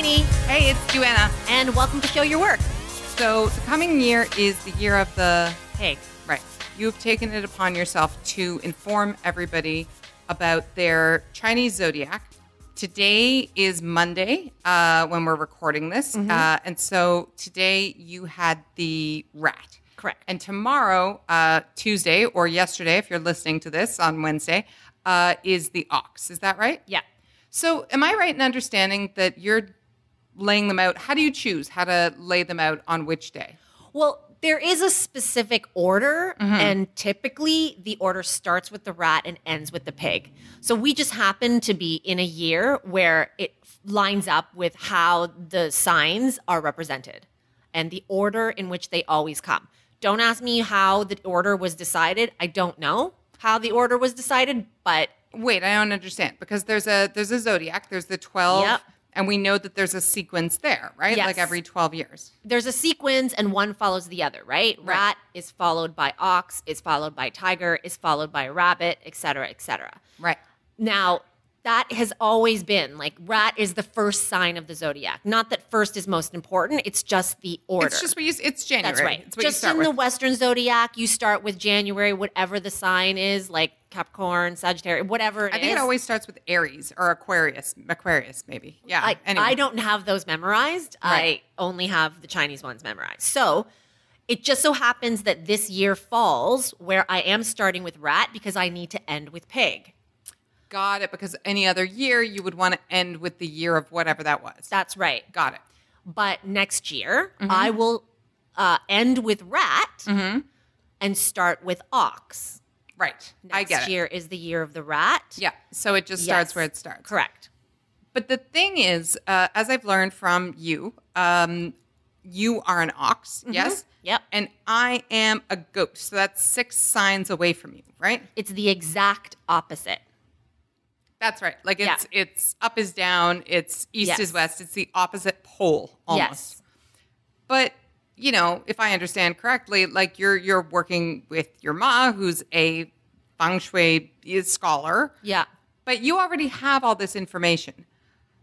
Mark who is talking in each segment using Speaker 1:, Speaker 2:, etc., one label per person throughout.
Speaker 1: Lainey,
Speaker 2: Hey, it's Duana.
Speaker 1: and welcome to Show Your Work.
Speaker 2: So the coming year is the year of the pig. Right. You've taken it upon yourself to inform everybody about their Chinese zodiac. Today is Monday uh, when we're recording this.
Speaker 1: Mm-hmm.
Speaker 2: Uh, and so today you had the rat.
Speaker 1: Correct.
Speaker 2: And tomorrow, uh, Tuesday, or yesterday, if you're listening to this on Wednesday, uh, is the ox. Is that right?
Speaker 1: Yeah.
Speaker 2: So, am I right in understanding that you're laying them out? How do you choose how to lay them out on which day?
Speaker 1: Well, there is a specific order, mm-hmm. and typically the order starts with the rat and ends with the pig. So we just happen to be in a year where it lines up with how the signs are represented and the order in which they always come. Don't ask me how the order was decided. I don't know how the order was decided, but
Speaker 2: Wait, I don't understand because there's a there's a zodiac, there's the twelve,
Speaker 1: Yep.
Speaker 2: And we know that there's a sequence there, right?
Speaker 1: Yes.
Speaker 2: Like every twelve years.
Speaker 1: there's a sequence and one follows the other, right?
Speaker 2: Right.
Speaker 1: Rat is followed by ox, is followed by tiger, is followed by rabbit, et cetera, et cetera.
Speaker 2: Right.
Speaker 1: Now, that has always been like rat is the first sign of the zodiac. Not that first is most important, it's just the order.
Speaker 2: It's just what you. It's January.
Speaker 1: That's right.
Speaker 2: It's what
Speaker 1: Just in
Speaker 2: with.
Speaker 1: the Western zodiac, you start with January, whatever the sign is, like Capricorn, Sagittarius, whatever it
Speaker 2: I think
Speaker 1: is.
Speaker 2: it always starts with Aries or Aquarius. Aquarius, maybe. Yeah.
Speaker 1: I,
Speaker 2: anyway.
Speaker 1: I don't have those memorized.
Speaker 2: Right.
Speaker 1: I only have the Chinese ones memorized. So it just so happens that this year falls where I am starting with rat because I need to end with pig.
Speaker 2: Got it. Because any other year you would want to end with the year of whatever that was.
Speaker 1: That's right.
Speaker 2: Got it.
Speaker 1: But next year,
Speaker 2: Mm-hmm.
Speaker 1: I will uh, end with rat and start with ox.
Speaker 2: Right.
Speaker 1: Next
Speaker 2: I get it.
Speaker 1: year is the year of the rat.
Speaker 2: Yeah. So it just starts
Speaker 1: Yes.
Speaker 2: where it starts.
Speaker 1: Correct.
Speaker 2: But the thing is, uh, as I've learned from you, um, you are an ox, yes?
Speaker 1: Yep.
Speaker 2: And I am a goat. So that's six signs away from you, right?
Speaker 1: It's the exact opposite.
Speaker 2: That's right. Like
Speaker 1: Yeah.
Speaker 2: it's it's up is down, it's east
Speaker 1: Yes.
Speaker 2: is west, it's the opposite pole almost.
Speaker 1: Yes.
Speaker 2: But you know, if I understand correctly, like you're you're working with your ma, who's a feng shui scholar,
Speaker 1: Yeah.
Speaker 2: but you already have all this information.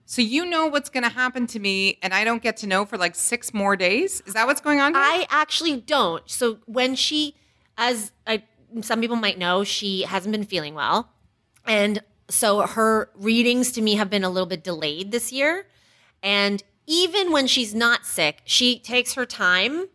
Speaker 2: So you know what's going to happen to me, and I don't get to know for like six more days. Is that what's going on? Here?
Speaker 1: I actually don't. So when she, as I, some people might know, she hasn't been feeling well, and so her readings to me have been a little bit delayed this year. And even when she's not sick, she takes her time,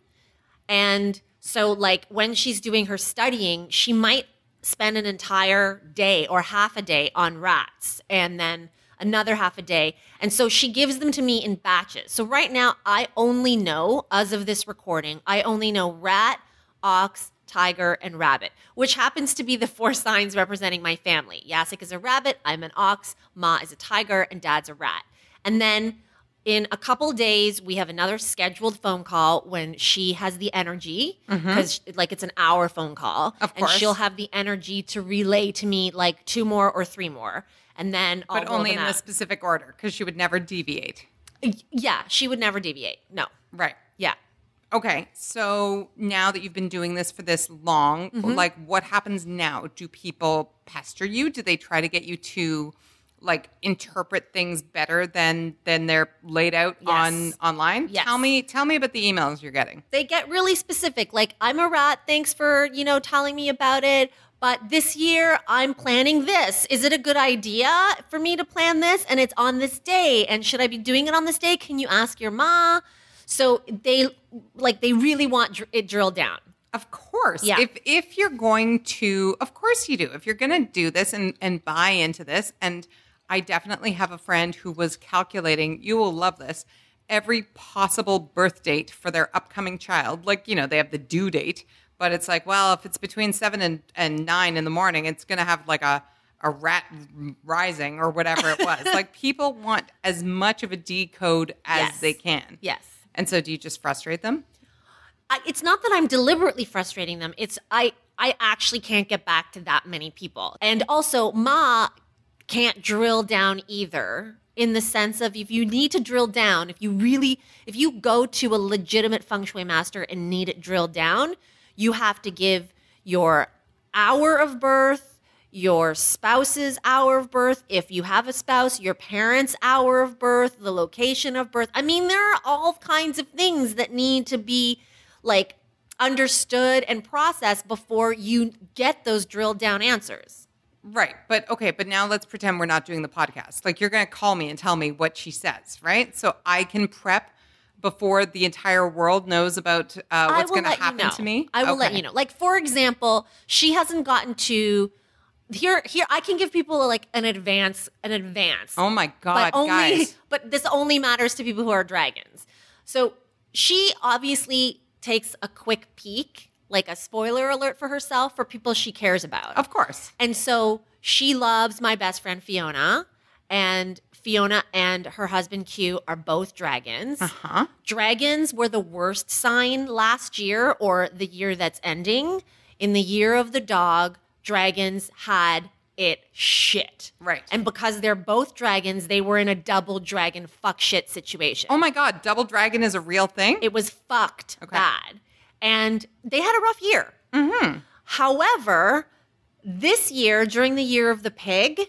Speaker 1: and so like when she's doing her studying, she might spend an entire day or half a day on rats, and then another half a day. And so she gives them to me in batches. So right now, I only know, as of this recording, I only know rat, ox, tiger, and rabbit, which happens to be the four signs representing my family. Jacek is a rabbit, I'm an ox, Ma is a tiger, and dad's a rat. And then in a couple days, we have another scheduled phone call when she has the energy, mm-hmm. because like it's an hour phone call.
Speaker 2: Of
Speaker 1: And she'll have the energy to relay to me like two more or three more. And then I'll
Speaker 2: but only in the specific order because she would never deviate.
Speaker 1: Yeah, she would never deviate. No.
Speaker 2: Right. Okay. So now that you've been doing this for this long,
Speaker 1: Mm-hmm.
Speaker 2: like what happens now? Do people pester you? Do they try to get you to like interpret things better than than they're laid out on online?
Speaker 1: Yes.
Speaker 2: Tell me tell me about the emails you're getting.
Speaker 1: They get really specific. Like, I'm a rat. Thanks for, you know, telling me about it. But this year, I'm planning this. Is it a good idea for me to plan this? And it's on this day. And should I be doing it on this day? Can you ask your ma? So they like they really want dr- it drilled down.
Speaker 2: Of course.
Speaker 1: Yeah.
Speaker 2: If if you're going to of course you do. If you're going to do this and and buy into this and I definitely have a friend who was calculating, you will love this, every possible birth date for their upcoming child. Like, you know, they have the due date, but it's like, well, if it's between seven and, and nine in the morning, it's going to have like a, a rat rising or whatever it was. like people want as much of a decode as
Speaker 1: Yes.
Speaker 2: they can.
Speaker 1: Yes.
Speaker 2: And so do you just frustrate them?
Speaker 1: I, it's not that I'm deliberately frustrating them. It's I I actually can't get back to that many people. And also Ma can't drill down either in the sense of if you need to drill down, if you really if you go to a legitimate feng shui master and need it drilled down, you have to give your hour of birth, your spouse's hour of birth, if you have a spouse, your parents' hour of birth, the location of birth. I mean, there are all kinds of things that need to be like understood and processed before you get those drilled down answers.
Speaker 2: Right. But okay, but now let's pretend we're not doing the podcast. Like you're going to call me and tell me what she says, right? So I can prep before the entire world knows about uh, what's going to
Speaker 1: let you
Speaker 2: happen
Speaker 1: know.
Speaker 2: to me.
Speaker 1: I will let you know. Like for example, she hasn't gotten to here here I can give people like an advance an advance.
Speaker 2: Oh my god,
Speaker 1: but only
Speaker 2: guys.
Speaker 1: but this only matters to people who are dragons. So she obviously takes a quick peek, like a spoiler alert for herself for people she cares about.
Speaker 2: Of course.
Speaker 1: And so she loves my best friend Fiona, and Fiona and her husband Q are both dragons.
Speaker 2: Huh?
Speaker 1: Dragons were the worst sign last year or the year that's ending. In the year of the dog, dragons had it shit.
Speaker 2: Right.
Speaker 1: And because they're both dragons, they were in a double dragon fuck shit situation.
Speaker 2: Oh my god, double dragon is a real thing?
Speaker 1: It was fucked
Speaker 2: Okay.
Speaker 1: bad. And they had a rough year. However, this year, during the year of the pig,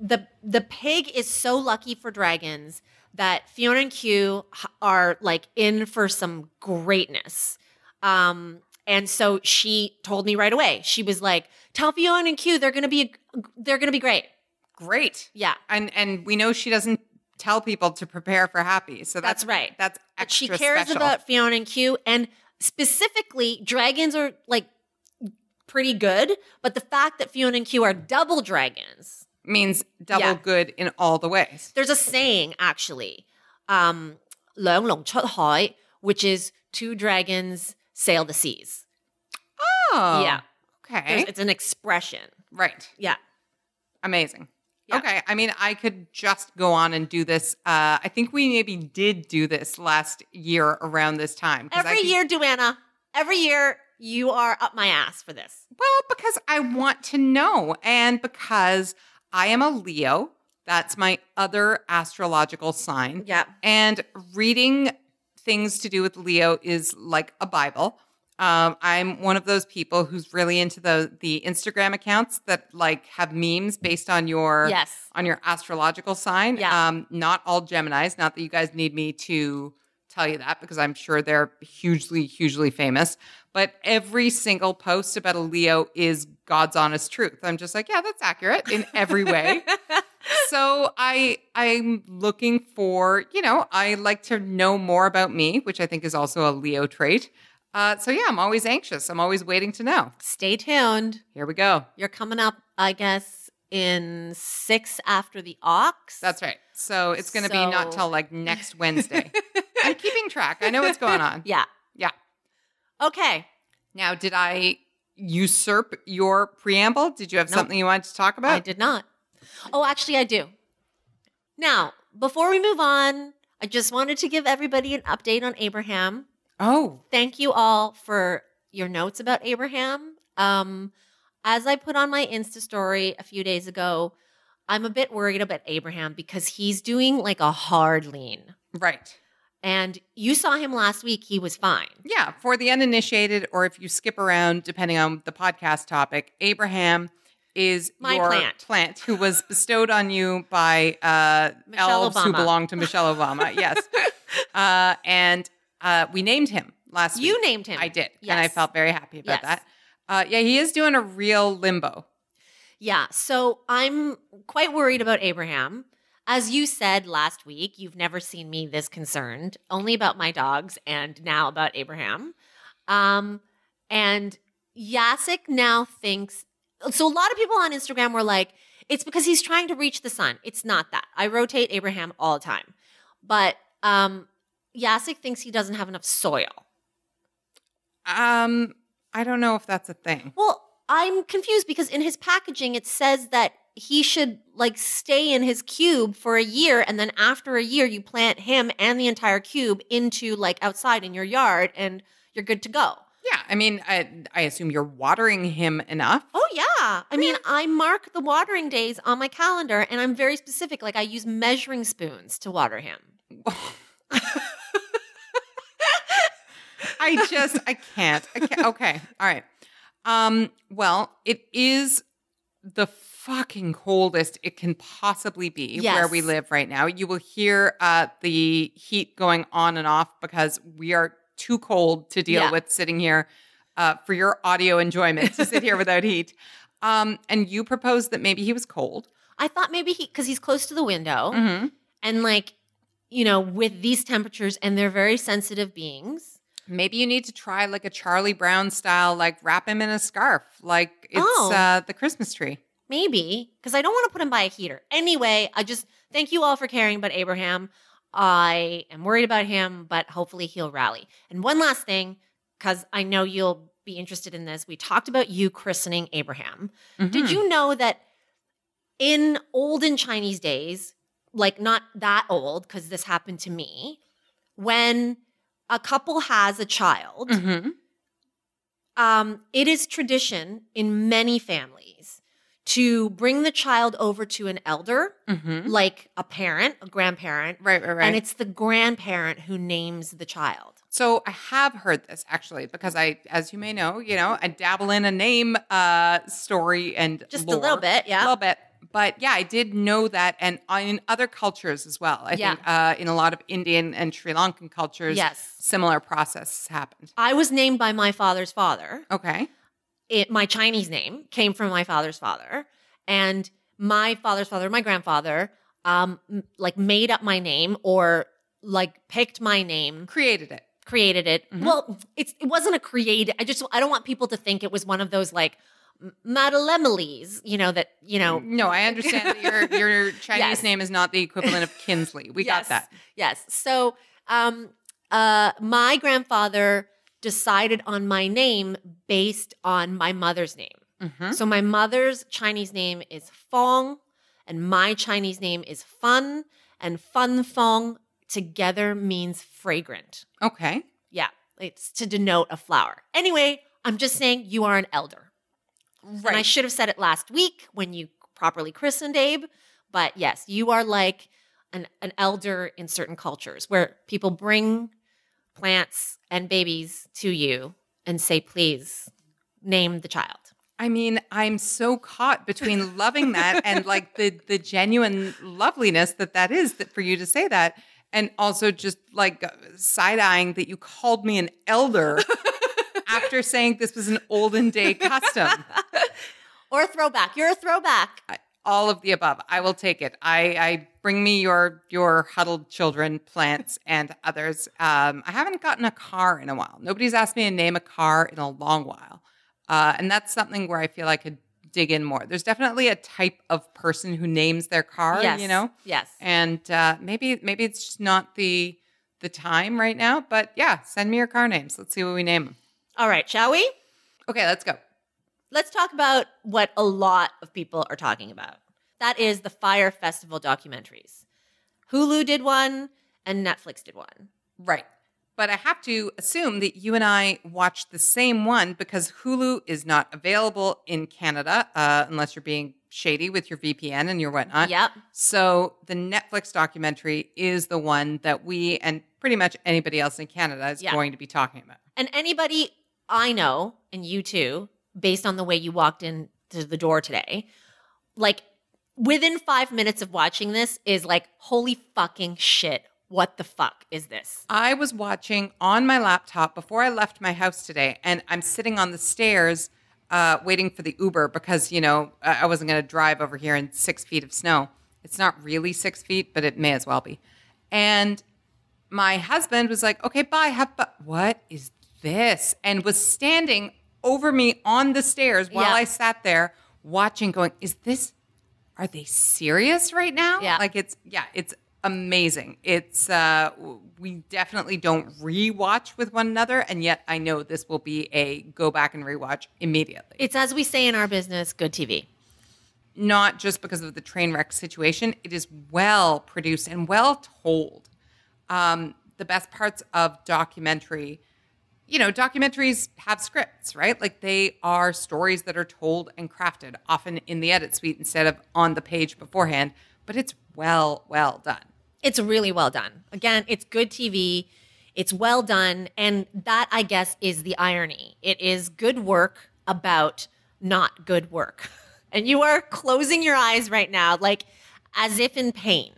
Speaker 1: the the pig is so lucky for dragons that Fiona and Q are like in for some greatness. Um, and so she told me right away. She was like, "Tell Fiona and Q they're gonna be they're gonna be great."
Speaker 2: Great.
Speaker 1: Yeah.
Speaker 2: And and we know she doesn't tell people to prepare for happy. So that's,
Speaker 1: That's right.
Speaker 2: That's
Speaker 1: But
Speaker 2: extra
Speaker 1: she cares
Speaker 2: special.
Speaker 1: about Fiona and Q, and specifically, dragons are like pretty good. But the fact that Fiona and Q are double dragons,
Speaker 2: means double
Speaker 1: Yeah.
Speaker 2: good in all the ways.
Speaker 1: there's a saying actually, um, 两龙出海, which is two dragons sail the seas.
Speaker 2: Oh.
Speaker 1: Yeah.
Speaker 2: Okay.
Speaker 1: There's- It's an expression.
Speaker 2: right.
Speaker 1: Yeah.
Speaker 2: Amazing.
Speaker 1: Yeah.
Speaker 2: Okay. I mean, I could just go on and do this. Uh, I think we maybe did do this last year around this time.
Speaker 1: Every year, Duana, every year you are up my ass for this.
Speaker 2: Well, because I want to know and because I am a Leo. That's my other astrological sign.
Speaker 1: Yeah.
Speaker 2: And reading things to do with Leo is like a Bible. Um, I'm one of those people who's really into the the Instagram accounts that like have memes based on your
Speaker 1: Yes.
Speaker 2: on your astrological sign.
Speaker 1: Yeah.
Speaker 2: Um, not all Geminis. Not that you guys need me to tell you that because I'm sure they're hugely, hugely famous. But every single post about a Leo is God's honest truth. I'm just like, yeah, that's accurate in every way. so I I'm looking for, you know, I like to know more about me, which I think is also a Leo trait. Uh, so yeah, I'm always anxious. I'm always waiting to know.
Speaker 1: Stay tuned.
Speaker 2: Here we go.
Speaker 1: You're coming up, I guess, in six after the ox.
Speaker 2: That's right. So it's going to be not till like next Wednesday. I'm keeping track. I know what's going on.
Speaker 1: Yeah.
Speaker 2: Yeah.
Speaker 1: Okay.
Speaker 2: Now, did I usurp your preamble? Did you have
Speaker 1: Nope.
Speaker 2: something you wanted to talk about?
Speaker 1: I did not. Oh, actually, I do. Now, before we move on, I just wanted to give everybody an update on Abraham.
Speaker 2: Oh,
Speaker 1: Thank you all for your notes about Abraham. Um, as I put on my Insta story a few days ago, I'm a bit worried about Abraham because he's doing like a hard lean.
Speaker 2: right.
Speaker 1: And you saw him last week, he was fine.
Speaker 2: Yeah. For the uninitiated, or if you skip around, depending on the podcast topic, Abraham is
Speaker 1: My
Speaker 2: your
Speaker 1: plant.
Speaker 2: who was bestowed on you by uh,
Speaker 1: Michelle
Speaker 2: elves who
Speaker 1: Obama.
Speaker 2: belong to Michelle Obama. Yes. uh, and uh, we named him last week.
Speaker 1: You named him.
Speaker 2: I did. And I felt very happy about
Speaker 1: Yes.
Speaker 2: that. Uh, yeah, he is doing a real limbo.
Speaker 1: Yeah. So I'm quite worried about Abraham. As you said last week, you've never seen me this concerned, only about my dogs and now about Abraham. Um, and Jacek now thinks so. A lot of people on Instagram were like, it's because he's trying to reach the sun. It's not that. I rotate Abraham all the time. But um, Jacek thinks he doesn't have enough soil.
Speaker 2: Um, I don't know if that's a thing.
Speaker 1: Well, I'm confused because in his packaging it says that he should like stay in his cube for a year and then after a year you plant him and the entire cube into like outside in your yard and you're good to go.
Speaker 2: Yeah, I mean, I, I assume you're watering him enough.
Speaker 1: Oh yeah. I mean, I mark the watering days on my calendar and I'm very specific like I use measuring spoons to water him.
Speaker 2: I just, I can't. I can't. Okay, all right. Um, well, it is the fucking coldest it can possibly be where we live right now. You will hear uh, the heat going on and off because we are too cold to deal
Speaker 1: Yeah.
Speaker 2: with sitting here uh, for your audio enjoyment to sit here without heat. Um, and you proposed that maybe he was cold.
Speaker 1: I thought maybe he cuz he's close to the window
Speaker 2: Mm-hmm.
Speaker 1: and like you know, with these temperatures and they're very sensitive beings.
Speaker 2: Maybe you need to try like a Charlie Brown style, like wrap him in a scarf, like it's
Speaker 1: Oh.
Speaker 2: uh, the Christmas tree.
Speaker 1: Maybe, because I don't want to put him by a heater. Anyway, I just thank you all for caring about Abraham. I am worried about him, but hopefully he'll rally. And one last thing, because I know you'll be interested in this. We talked about you christening Abraham. Did
Speaker 2: Mhm.
Speaker 1: you know that in olden Chinese days, like not that old, because this happened to me, when a couple has a child,
Speaker 2: Mhm.
Speaker 1: um, it is tradition in many families to bring the child over to an elder,
Speaker 2: Mhm.
Speaker 1: like a parent, a grandparent,
Speaker 2: Right, right, right.
Speaker 1: and it's the grandparent who names the child.
Speaker 2: So I have heard this actually because I, as you may know, you know, I dabble in a name uh, story and
Speaker 1: Just a little bit, yeah, a
Speaker 2: little bit. But yeah, I did know that, and in other cultures as well. I
Speaker 1: Yeah.
Speaker 2: think uh, in a lot of Indian and Sri Lankan cultures,
Speaker 1: Yes.
Speaker 2: similar process happened.
Speaker 1: I was named by my father's father.
Speaker 2: Okay,
Speaker 1: It, my Chinese name came from my father's father, and my father's father, my grandfather, um, m- like made up my name or like picked my name
Speaker 2: created it.
Speaker 1: created it.
Speaker 2: Mhm.
Speaker 1: Well, it's it wasn't a created. I just I don't want people to think it was one of those like Madeleines, you know that you know.
Speaker 2: No, I understand that your your Chinese
Speaker 1: Yes.
Speaker 2: name is not the equivalent of Kinsley. We
Speaker 1: yes,
Speaker 2: got that.
Speaker 1: Yes. So, um, uh, my grandfather decided on my name based on my mother's name.
Speaker 2: Mhm.
Speaker 1: So my mother's Chinese name is Fong, and my Chinese name is Fun, and Fun Fong together means fragrant.
Speaker 2: Okay.
Speaker 1: Yeah, it's to denote a flower. Anyway, I'm just saying you are an elder. And I should have said it last week when you properly christened Abe. But yes, you are like an, an elder in certain cultures where people bring plants and babies to you and say, please name the child.
Speaker 2: I mean, I'm so caught between loving that and like the the genuine loveliness that that is that for you to say that, and also just like side eyeing that you called me an elder after saying this was an olden day custom.
Speaker 1: Or a throwback. You're a throwback.
Speaker 2: I- All of the above. I will take it. I, I bring me your your huddled children, plants, and others. Um, I haven't gotten a car in a while. Nobody's asked me to name a car in a long while, uh, and that's something where I feel I could dig in more. There's definitely a type of person who names their car.
Speaker 1: yes.
Speaker 2: You know,
Speaker 1: Yes.
Speaker 2: and uh, maybe maybe it's just not the the time right now. But yeah, send me your car names. Let's see what we name them.
Speaker 1: All right, shall we?
Speaker 2: Okay, let's go.
Speaker 1: Let's talk about what a lot of people are talking about. That is the Fyre Festival documentaries. Hulu did one and Netflix did one.
Speaker 2: Right. But I have to assume that you and I watched the same one because Hulu is not available in Canada uh, unless you're being shady with your VPN and your whatnot.
Speaker 1: Yep.
Speaker 2: So the Netflix documentary is the one that we and pretty much anybody else in Canada is
Speaker 1: Yeah.
Speaker 2: going to be talking about.
Speaker 1: And anybody I know, and you too, based on the way you walked in to the door today, like within five minutes of watching this is like, holy fucking shit. What the fuck is this?
Speaker 2: I was watching on my laptop before I left my house today, and I'm sitting on the stairs uh, waiting for the Uber because, you know, I wasn't going to drive over here in six feet of snow. It's not really six feet, but it may as well be. And my husband was like, okay, bye. Have bu-" what is this? And was standing over me on the stairs while
Speaker 1: Yeah.
Speaker 2: I sat there watching, going, is this, are they serious right now?
Speaker 1: Yeah.
Speaker 2: Like it's, yeah, it's amazing. It's uh, we definitely don't rewatch with one another, and yet I know this will be a go back and rewatch immediately.
Speaker 1: It's as we say in our business, good TV.
Speaker 2: Not just because of the train wreck situation; it is well produced and well told. Um, the best parts of documentary you know, documentaries have scripts, right? Like they are stories that are told and crafted, often in the edit suite instead of on the page beforehand, but it's well, well done.
Speaker 1: It's really well done. Again, it's good TV. It's well done. And that, I guess, is the irony. It is good work about not good work. And you are closing your eyes right now, like as if in pain.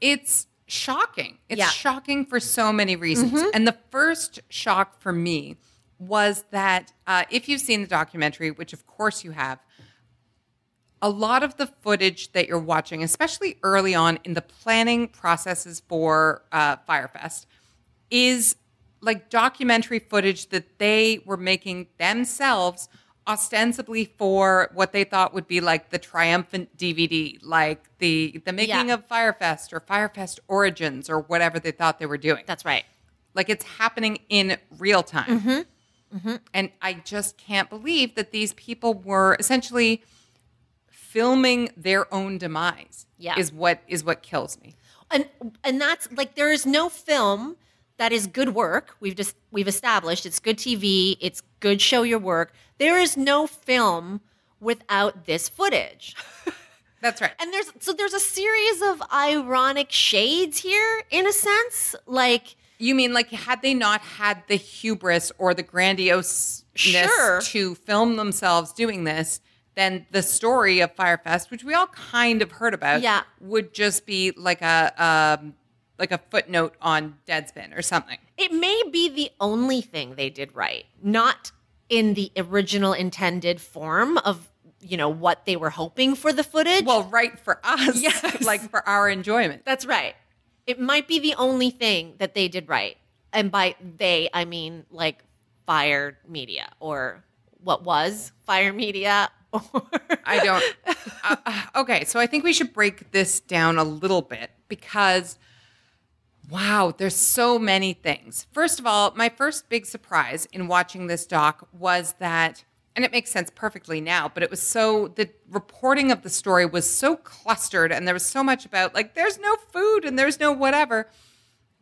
Speaker 2: It's shocking. It's
Speaker 1: Yeah.
Speaker 2: shocking for so many reasons. And the first shock for me was that uh, if you've seen the documentary, which of course you have, a lot of the footage that you're watching, especially early on in the planning processes for uh, Fyrefest, is like documentary footage that they were making themselves ostensibly for what they thought would be like the triumphant DVD, like the the making
Speaker 1: Yeah.
Speaker 2: of Fyrefest or Fyrefest Origins or whatever they thought they were doing.
Speaker 1: That's right.
Speaker 2: Like it's happening in real time. Mm-hmm. Mm-hmm. And I just can't believe that these people were essentially filming their own demise.
Speaker 1: Yeah.
Speaker 2: Is what is what kills me.
Speaker 1: and and that's like there is no film that is good work. We've just we've established it's good TV, it's good show your work. There is no film without this footage.
Speaker 2: That's right.
Speaker 1: And there's so there's a series of ironic shades here in a sense. Like
Speaker 2: You mean like had they not had the hubris or the grandioseness
Speaker 1: Sure.
Speaker 2: to film themselves doing this, then the story of Fyrefest, which we all kind of heard about,
Speaker 1: Yeah.
Speaker 2: would just be like a um, like a footnote on Deadspin or something.
Speaker 1: it may be the only thing they did right, not in the original intended form of you know what they were hoping for the footage.
Speaker 2: Well, right for us,
Speaker 1: Yes.
Speaker 2: like for our enjoyment.
Speaker 1: That's right. It might be the only thing that they did right. And by they, I mean like Fyre Media or what was Fyre Media. Or
Speaker 2: I don't. uh, uh, okay, so I think we should break this down a little bit because, wow, there's so many things. First of all, my first big surprise in watching this doc was that, and it makes sense perfectly now, but it was so, the reporting of the story was so clustered and there was so much about, like, there's no food and there's no whatever,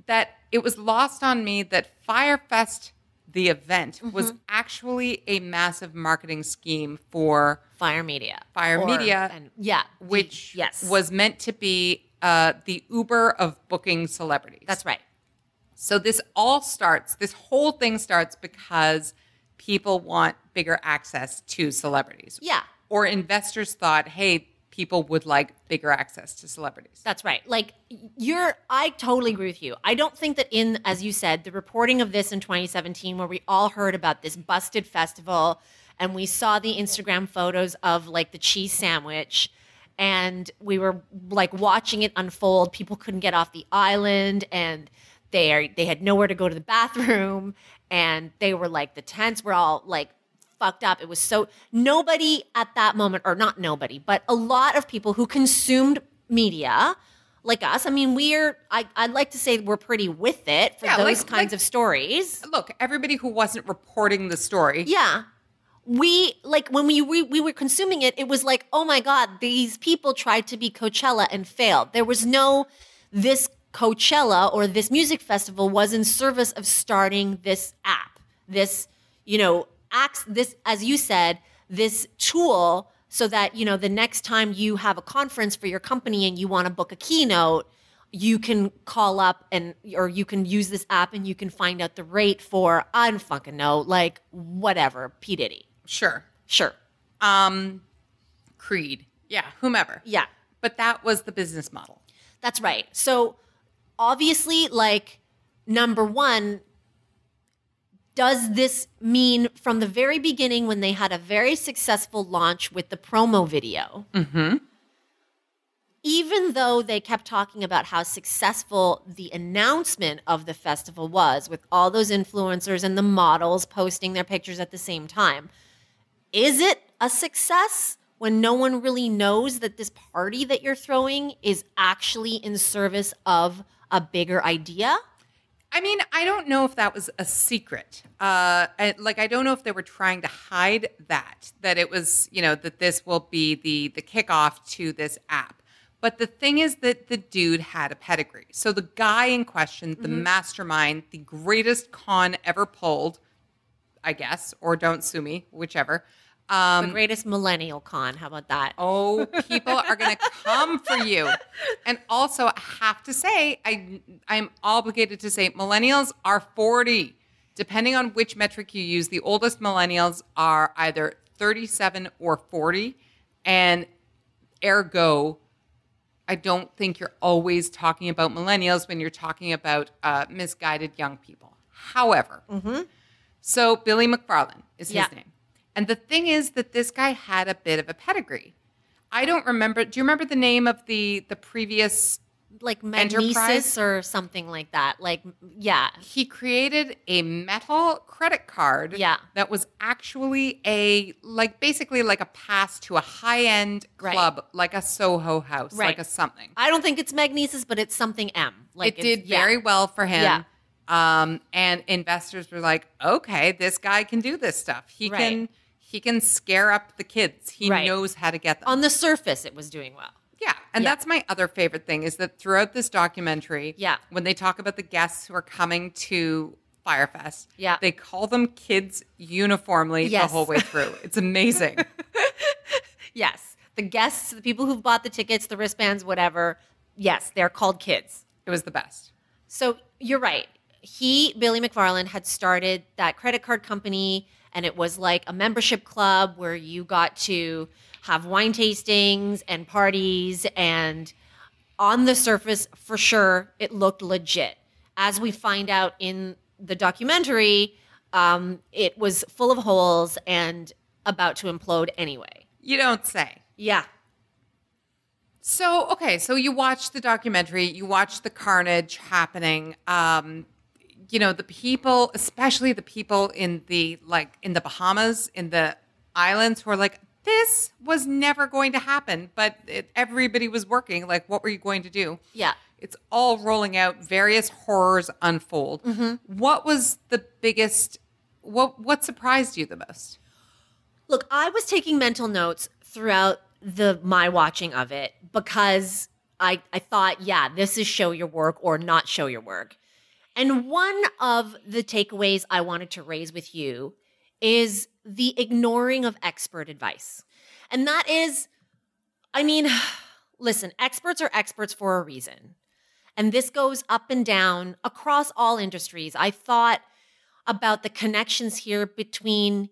Speaker 2: that it was lost on me that Fyrefest, the event, mm-hmm. was actually a massive marketing scheme for
Speaker 1: Fyre Media.
Speaker 2: Fire
Speaker 1: Or-
Speaker 2: Media,
Speaker 1: And yeah.
Speaker 2: which
Speaker 1: yes.
Speaker 2: was meant to be uh, the Uber of booking celebrities.
Speaker 1: That's right.
Speaker 2: So this all starts, this whole thing starts because people want bigger access to celebrities.
Speaker 1: Yeah.
Speaker 2: Or investors thought, hey, people would like bigger access to celebrities.
Speaker 1: That's right. Like you're I totally agree with you. I don't think that in as you said, the reporting of this in 2017 where we all heard about this busted festival and we saw the Instagram photos of like the cheese sandwich and we were like watching it unfold. People couldn't get off the island and they are they had nowhere to go to the bathroom and they were like the tents were all like fucked up. It was so nobody at that moment, or not nobody, but a lot of people who consumed media like us. I mean, we're I, I'd like to say we're pretty with it for
Speaker 2: Yeah,
Speaker 1: those
Speaker 2: like-
Speaker 1: kinds
Speaker 2: like-
Speaker 1: of stories.
Speaker 2: Look, everybody who wasn't reporting the story.
Speaker 1: Yeah. We like when we, we we were consuming it, it was like, oh my God, these people tried to be Coachella and failed. There was no this Coachella or this music festival was in service of starting this app, this, you know, acts this, as you said, this tool so that, you know, the next time you have a conference for your company and you want to book a keynote, you can call up and or you can use this app and you can find out the rate for I don't fucking know, like whatever, P Diddy.
Speaker 2: Sure.
Speaker 1: Sure.
Speaker 2: Um, Creed. Yeah, whomever.
Speaker 1: Yeah.
Speaker 2: But that was the business model.
Speaker 1: That's right. So obviously, like number one, does this mean from the very beginning when they had a very successful launch with the promo video? Even though they kept talking about how successful the announcement of the festival was, with all those influencers and the models posting their pictures at the same time, is it a success when no one really knows that this party that you're throwing is actually in service of a bigger idea?
Speaker 2: I mean, I don't know if that was a secret. Uh, I, like, I don't know if they were trying to hide that, that it was, you know, that this will be the the kickoff to this app. But the thing is that the dude had a pedigree. So the guy in question, the mastermind, the greatest con ever pulled, I guess, or don't sue me, whichever. Um,
Speaker 1: the greatest millennial con. How about that?
Speaker 2: Oh, people are going to come for you. And also, I have to say, I I'm obligated to say, millennials are 40. Depending on which metric you use, the oldest millennials are either 37 or 40, and ergo, I don't think you're always talking about millennials when you're talking about uh, misguided young people. However, so Billy McFarland is his
Speaker 1: Yeah.
Speaker 2: name. And the thing is that this guy had a bit of a pedigree. I don't remember. Do you remember the name of the the previous?
Speaker 1: Like
Speaker 2: Enterprise?
Speaker 1: Magnises or something like that. Like, yeah.
Speaker 2: He created a metal credit card.
Speaker 1: Yeah.
Speaker 2: That was actually a like basically like a pass to a high end
Speaker 1: Right.
Speaker 2: club, like a Soho house,
Speaker 1: Right.
Speaker 2: like a something.
Speaker 1: I don't think it's Magnises, but it's something M. Like
Speaker 2: it did
Speaker 1: yeah.
Speaker 2: very well for him.
Speaker 1: Yeah.
Speaker 2: Um, and investors were like, okay, this guy can do this stuff. He
Speaker 1: Right.
Speaker 2: can he can scare up the kids. He
Speaker 1: Right.
Speaker 2: knows how to get them.
Speaker 1: On the surface, it was doing well.
Speaker 2: yeah. And
Speaker 1: Yeah.
Speaker 2: that's my other favorite thing is that throughout this documentary,
Speaker 1: Yeah.
Speaker 2: when they talk about the guests who are coming to Fyrefest,
Speaker 1: Yeah.
Speaker 2: they call them kids uniformly the whole way through. It's amazing.
Speaker 1: Yes. The guests, the people who've bought the tickets, the wristbands, whatever, yes, they're called kids.
Speaker 2: it was the best.
Speaker 1: So you're right. He, Billy McFarland, had started that credit card company, and it was like a membership club where you got to have wine tastings and parties. And on the surface, for sure, it looked legit. As we find out in the documentary, um, it was full of holes and about to implode anyway.
Speaker 2: You don't say.
Speaker 1: Yeah.
Speaker 2: So, okay, so you watch the documentary, you watch the carnage happening. Um, you know, the people, especially the people in the like in the Bahamas, in the islands who are like, this was never going to happen, but it, everybody was working. Like, what were you going to do?
Speaker 1: Yeah.
Speaker 2: It's all rolling out, various horrors unfold. Mm-hmm. What was the biggest what what surprised you the most?
Speaker 1: Look, I was taking mental notes throughout the my watching of it because I I thought, yeah, this is show your work or not show your work. And one of the takeaways I wanted to raise with you is the ignoring of expert advice. And that is I mean, listen, experts are experts for a reason. And this goes up and down across all industries. I thought about the connections here between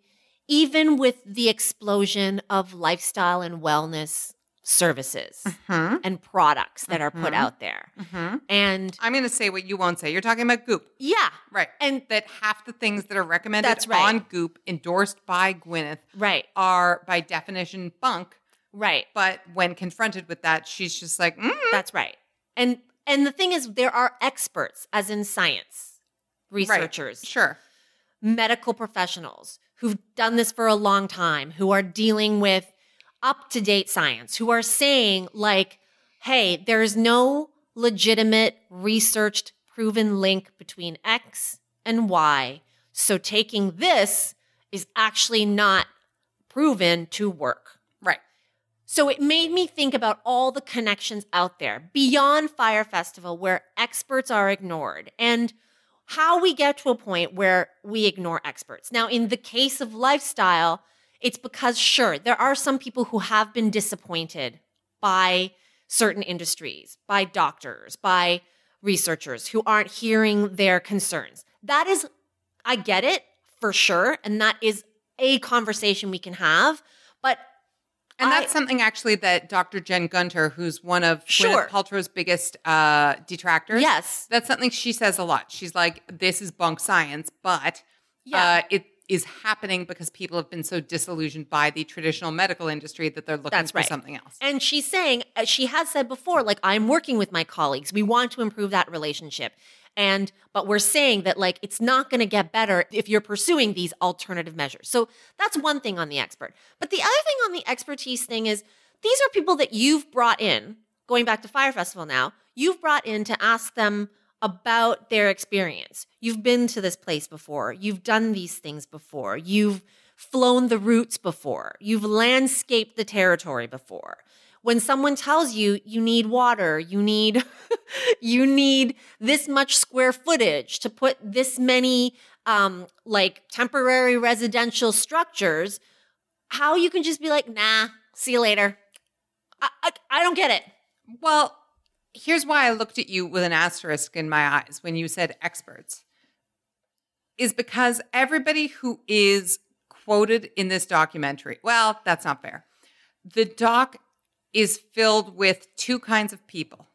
Speaker 1: even with the explosion of lifestyle and wellness services mm-hmm. and products that are put mm-hmm. out there. Mm-hmm. And
Speaker 2: I'm going to say what you won't say. You're talking about Goop.
Speaker 1: yeah,
Speaker 2: Right.
Speaker 1: And-
Speaker 2: that half the things that are recommended
Speaker 1: That's right.
Speaker 2: on Goop, endorsed by Gwyneth,
Speaker 1: right,
Speaker 2: are by definition bunk.
Speaker 1: right.
Speaker 2: But when confronted with that, she's just like, mm,
Speaker 1: That's right. And and the thing is there are experts as in science,
Speaker 2: right.
Speaker 1: researchers,
Speaker 2: Sure.
Speaker 1: medical professionals who've done this for a long time, who are dealing with up to date science, who are saying, like, hey, there's no legitimate, researched, proven link between X and Y. So taking this is actually not proven to work.
Speaker 2: Right.
Speaker 1: So it made me think about all the connections out there beyond Fyre Festival where experts are ignored and how we get to a point where we ignore experts. Now, in the case of lifestyle, it's because, sure, there are some people who have been disappointed by certain industries, by doctors, by researchers who aren't hearing their concerns. That is, I get it for sure. And that is a conversation we can have. But
Speaker 2: And
Speaker 1: I-
Speaker 2: that's something actually that Dr. Jen Gunter, who's one of
Speaker 1: Sure.
Speaker 2: Gwyneth Paltrow's biggest uh, detractors,
Speaker 1: Yes.
Speaker 2: that's something she says a lot. She's like, "This is bunk science," but
Speaker 1: Yeah.
Speaker 2: uh, it is happening because people have been so disillusioned by the traditional medical industry that they're looking
Speaker 1: That's
Speaker 2: for
Speaker 1: right.
Speaker 2: something else.
Speaker 1: And she's saying, as she has said before, like, I'm working with my colleagues. We want to improve that relationship. And but we're saying that like it's not going to get better if you're pursuing these alternative measures. So that's one thing on the expert. But the other thing on the expertise thing is these are people that you've brought in, going back to Fyre Festival now, you've brought in to ask them about their experience. You've been to this place before. You've done these things before. You've flown the routes before. You've landscaped the territory before. When someone tells you you need water, you need you need this much square footage to put this many um like temporary residential structures, how you can just be like, "Nah, see you later." I, I, I don't get it.
Speaker 2: Well, here's why I looked at you with an asterisk in my eyes when you said experts. Is because everybody who is quoted in this documentary, well, that's not fair. The doc is filled with two kinds of people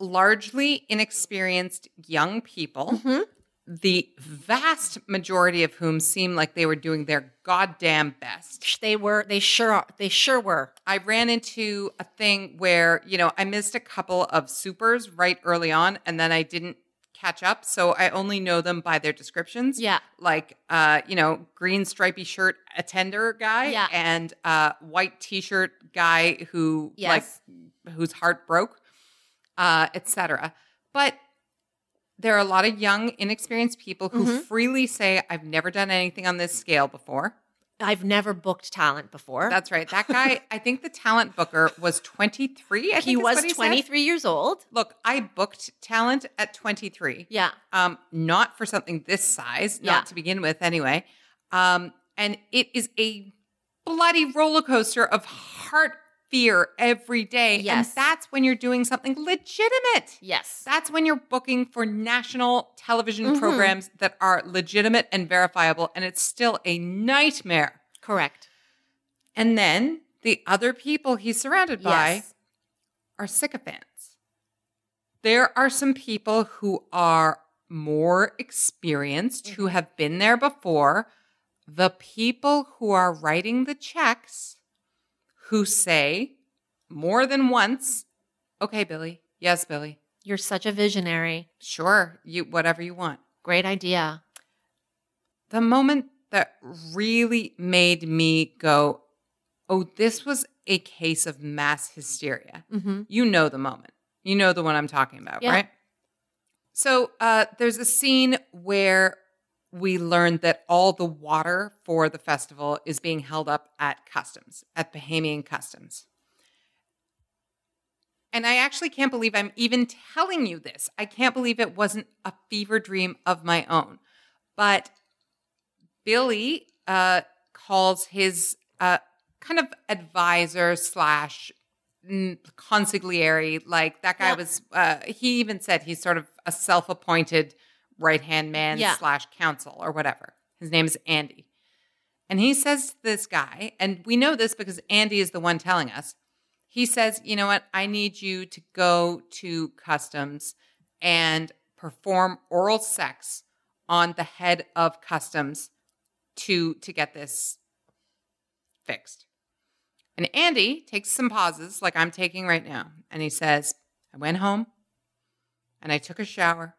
Speaker 2: largely inexperienced young people, mm-hmm. The vast majority of whom seemed like they were doing their goddamn best.
Speaker 1: They were they sure are, they sure were.
Speaker 2: I ran into a thing where, you know, I missed a couple of supers right early on and then I didn't catch up. So I only know them by their descriptions.
Speaker 1: Yeah.
Speaker 2: Like, uh, you know, green stripy shirt attender guy
Speaker 1: Yeah.
Speaker 2: and uh, white t-shirt guy who
Speaker 1: Yes.
Speaker 2: like whose heart broke, uh, etc. But there are a lot of young, inexperienced people who
Speaker 1: Mm-hmm.
Speaker 2: freely say, I've never done anything on this scale before.
Speaker 1: I've never booked talent before.
Speaker 2: That's right. That guy, I think the talent booker was 23. I
Speaker 1: he was
Speaker 2: said.
Speaker 1: 23 years old.
Speaker 2: Look, I booked talent at 23.
Speaker 1: Yeah.
Speaker 2: Um, not for something this size, not
Speaker 1: Yeah.
Speaker 2: to begin with anyway. Um, and it is a bloody roller coaster of heart fear every day.
Speaker 1: Yes.
Speaker 2: And that's when you're doing something legitimate.
Speaker 1: Yes.
Speaker 2: That's when you're booking for national television
Speaker 1: Mm-hmm.
Speaker 2: programs that are legitimate and verifiable. And it's still a nightmare.
Speaker 1: Correct.
Speaker 2: And then the other people he's surrounded by
Speaker 1: Yes.
Speaker 2: are sycophants. There are some people who are more experienced, who have been there before. The people who are writing the checks, who say more than once, okay, Billy, yes, Billy,
Speaker 1: You're such a visionary.
Speaker 2: sure, you whatever you want.
Speaker 1: Great idea.
Speaker 2: the moment that really made me go, oh, this was a case of mass hysteria.
Speaker 1: Mm-hmm.
Speaker 2: You know the moment. You know the one I'm talking about,
Speaker 1: Yeah.
Speaker 2: right? So uh, there's a scene where we learned that all the water for the festival is being held up at customs, at Bahamian customs. And I actually can't believe I'm even telling you this. I can't believe it wasn't a fever dream of my own. But Billy uh, calls his uh, kind of advisor slash mm, consigliere, like that guy
Speaker 1: Yeah.
Speaker 2: was, uh, he even said he's sort of a self appointed right hand man
Speaker 1: Yeah.
Speaker 2: slash counsel or whatever. His name is Andy. And he says to this guy, and we know this because Andy is the one telling us, he says, you know what? I need you to go to customs and perform oral sex on the head of customs to to get this fixed. And Andy takes some pauses like I'm taking right now and he says, I went home and I took a shower.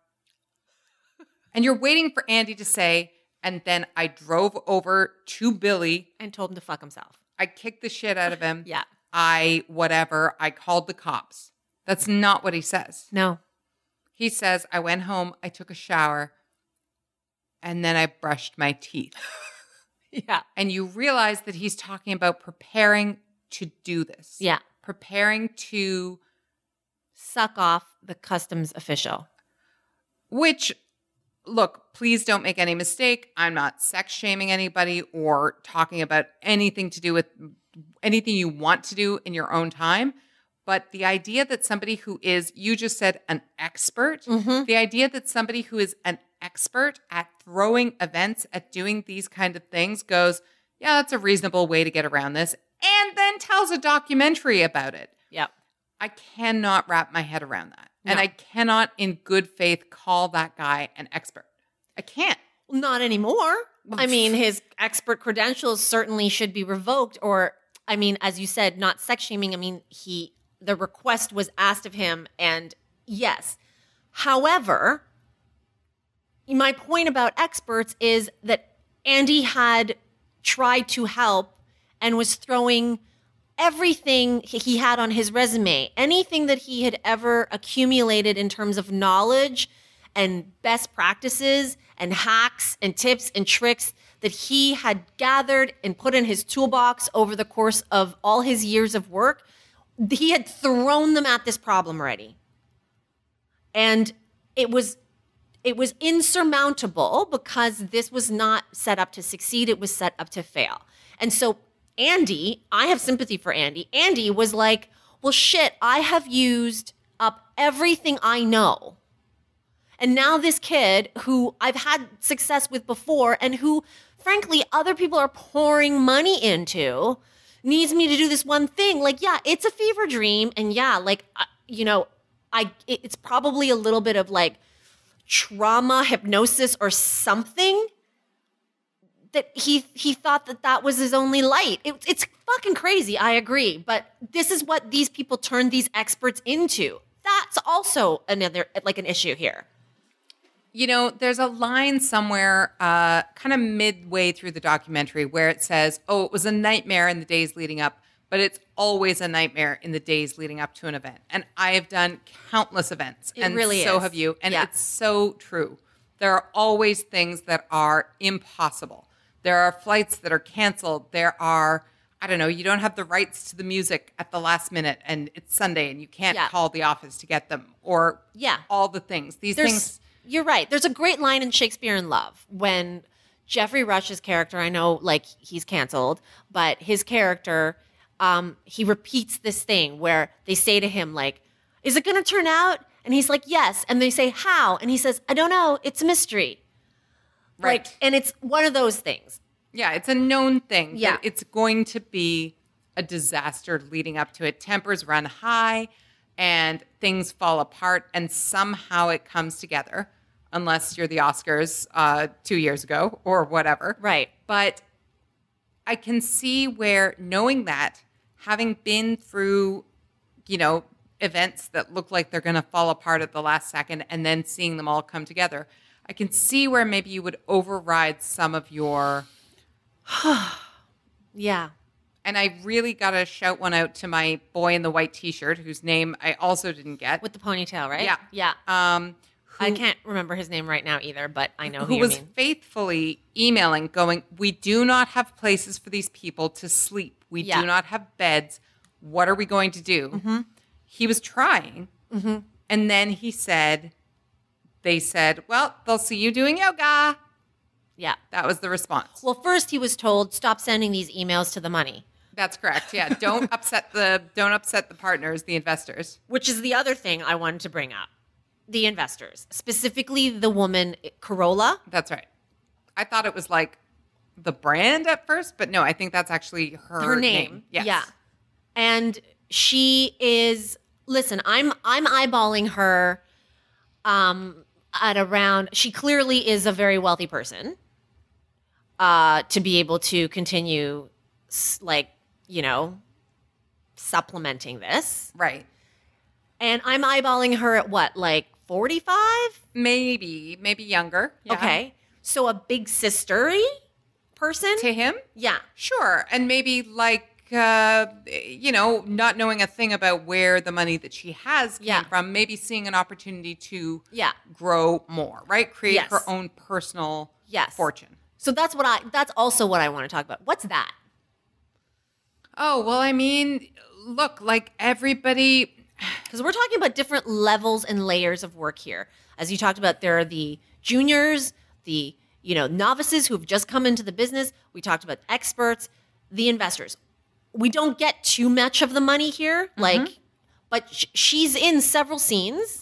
Speaker 2: And you're waiting for Andy to say, and then I drove over to Billy.
Speaker 1: And told him to fuck himself.
Speaker 2: I kicked the shit out of him.
Speaker 1: Yeah.
Speaker 2: I, whatever, I called the cops. That's not what he says.
Speaker 1: No.
Speaker 2: He says, I went home, I took a shower, and then I brushed my teeth.
Speaker 1: Yeah.
Speaker 2: And you realize that he's talking about preparing to do this.
Speaker 1: Yeah.
Speaker 2: Preparing to,
Speaker 1: Suck off the customs official.
Speaker 2: which, look, please don't make any mistake. I'm not sex shaming anybody or talking about anything to do with anything you want to do in your own time. But the idea that somebody who is, you just said, an expert,
Speaker 1: Mm-hmm.
Speaker 2: the idea that somebody who is an expert at throwing events, at doing these kind of things, goes, yeah, that's a reasonable way to get around this, and then tells a documentary about it.
Speaker 1: Yep.
Speaker 2: I cannot wrap my head around that. And
Speaker 1: No.
Speaker 2: I cannot, in good faith, call that guy an expert. I can't.
Speaker 1: Not anymore. I mean, his expert credentials certainly should be revoked, or I mean, as you said, not sex shaming. I mean, he the request was asked of him, and yes. However, my point about experts is that Andy had tried to help and was throwing everything he had on his resume, anything that he had ever accumulated in terms of knowledge and best practices and hacks and tips and tricks that he had gathered and put in his toolbox over the course of all his years of work. He had thrown them at this problem already. And it was it was insurmountable because this was not set up to succeed, it was set up to fail. And so Andy, I have sympathy for Andy. Andy was like, well, shit, I have used up everything I know. And now this kid who I've had success with before and who, frankly, other people are pouring money into needs me to do this one thing. Like, yeah, it's a fever dream. And yeah, like, you know, I, it's probably a little bit of like trauma hypnosis or something that he he thought that that was his only light. It, it's fucking crazy. I agree, but this is what these people turn these experts into. That's also another like an issue here.
Speaker 2: You know, there's a line somewhere, uh, kind of midway through the documentary, where it says, "Oh, it was a nightmare in the days leading up, but it's always a nightmare in the days leading up to an event." And I have done countless events,
Speaker 1: It
Speaker 2: and
Speaker 1: really
Speaker 2: so
Speaker 1: is.
Speaker 2: have you, and
Speaker 1: Yeah.
Speaker 2: it's so true. There are always things that are impossible. There are flights that are canceled. There are, I don't know, you don't have the rights to the music at the last minute and it's Sunday and you can't
Speaker 1: Yeah.
Speaker 2: call the office to get them or
Speaker 1: Yeah.
Speaker 2: all the things. These
Speaker 1: There's,
Speaker 2: things
Speaker 1: you're right. There's a great line in Shakespeare in Love when Geoffrey Rush's character, I know like he's canceled, but his character, um, he repeats this thing where they say to him, like, is it going to turn out? And he's like, yes. And they say, how? And he says, I don't know. It's a mystery.
Speaker 2: Right.
Speaker 1: Like, and it's one of those things.
Speaker 2: Yeah, it's a known thing.
Speaker 1: Yeah.
Speaker 2: it's going to be a disaster leading up to it. Tempers run high and things fall apart, and somehow it comes together, unless you're the Oscars uh, two years ago or whatever.
Speaker 1: Right.
Speaker 2: But I can see where knowing that, having been through, you know, events that look like they're going to fall apart at the last second and then seeing them all come together, I can see where maybe you would override some of your.
Speaker 1: Yeah.
Speaker 2: And I really got to shout one out to my boy in the white t shirt, whose name I also didn't get.
Speaker 1: With the ponytail, right?
Speaker 2: yeah.
Speaker 1: Yeah.
Speaker 2: Um,
Speaker 1: I can't remember his name right now either, but I know who,
Speaker 2: who was
Speaker 1: mean.
Speaker 2: faithfully emailing, going, We do not have places for these people to sleep. We
Speaker 1: Yeah.
Speaker 2: do not have beds. What are we going to do?
Speaker 1: Mm-hmm.
Speaker 2: He was trying. And then he said, They said, Well, they'll see you doing yoga.
Speaker 1: Yeah.
Speaker 2: That was the response.
Speaker 1: Well, first he was told, stop sending these emails to the money.
Speaker 2: That's correct. Yeah. Don't upset the don't upset the partners, the investors.
Speaker 1: which is the other thing I wanted to bring up. The investors, specifically the woman Carola.
Speaker 2: That's right. I thought it was like the brand at first, but no, I think that's actually her,
Speaker 1: her name.
Speaker 2: Yes.
Speaker 1: Yeah. And she is listen, I'm I'm eyeballing her um at around she clearly is a very wealthy person. Uh to be able to continue like, you know, supplementing this.
Speaker 2: Right.
Speaker 1: And I'm eyeballing her at what? Like 45?
Speaker 2: Maybe, maybe younger. Yeah.
Speaker 1: Okay. So a big sistery person?
Speaker 2: To him?
Speaker 1: yeah.
Speaker 2: Sure. And maybe like uh, you know, not knowing a thing about where the money that she has came
Speaker 1: Yeah.
Speaker 2: from, maybe seeing an opportunity to
Speaker 1: Yeah.
Speaker 2: grow more, right? Create
Speaker 1: Yes.
Speaker 2: her own personal
Speaker 1: Yes.
Speaker 2: fortune.
Speaker 1: So that's what I that's also what I want to talk about. What's that?
Speaker 2: Oh, well, I mean, look, like everybody
Speaker 1: Because we're talking about different levels and layers of work here. As you talked about, there are the juniors, the you know novices who've just come into the business. We talked about experts, the investors. We don't get too much of the money here, like, but sh- she's in several scenes,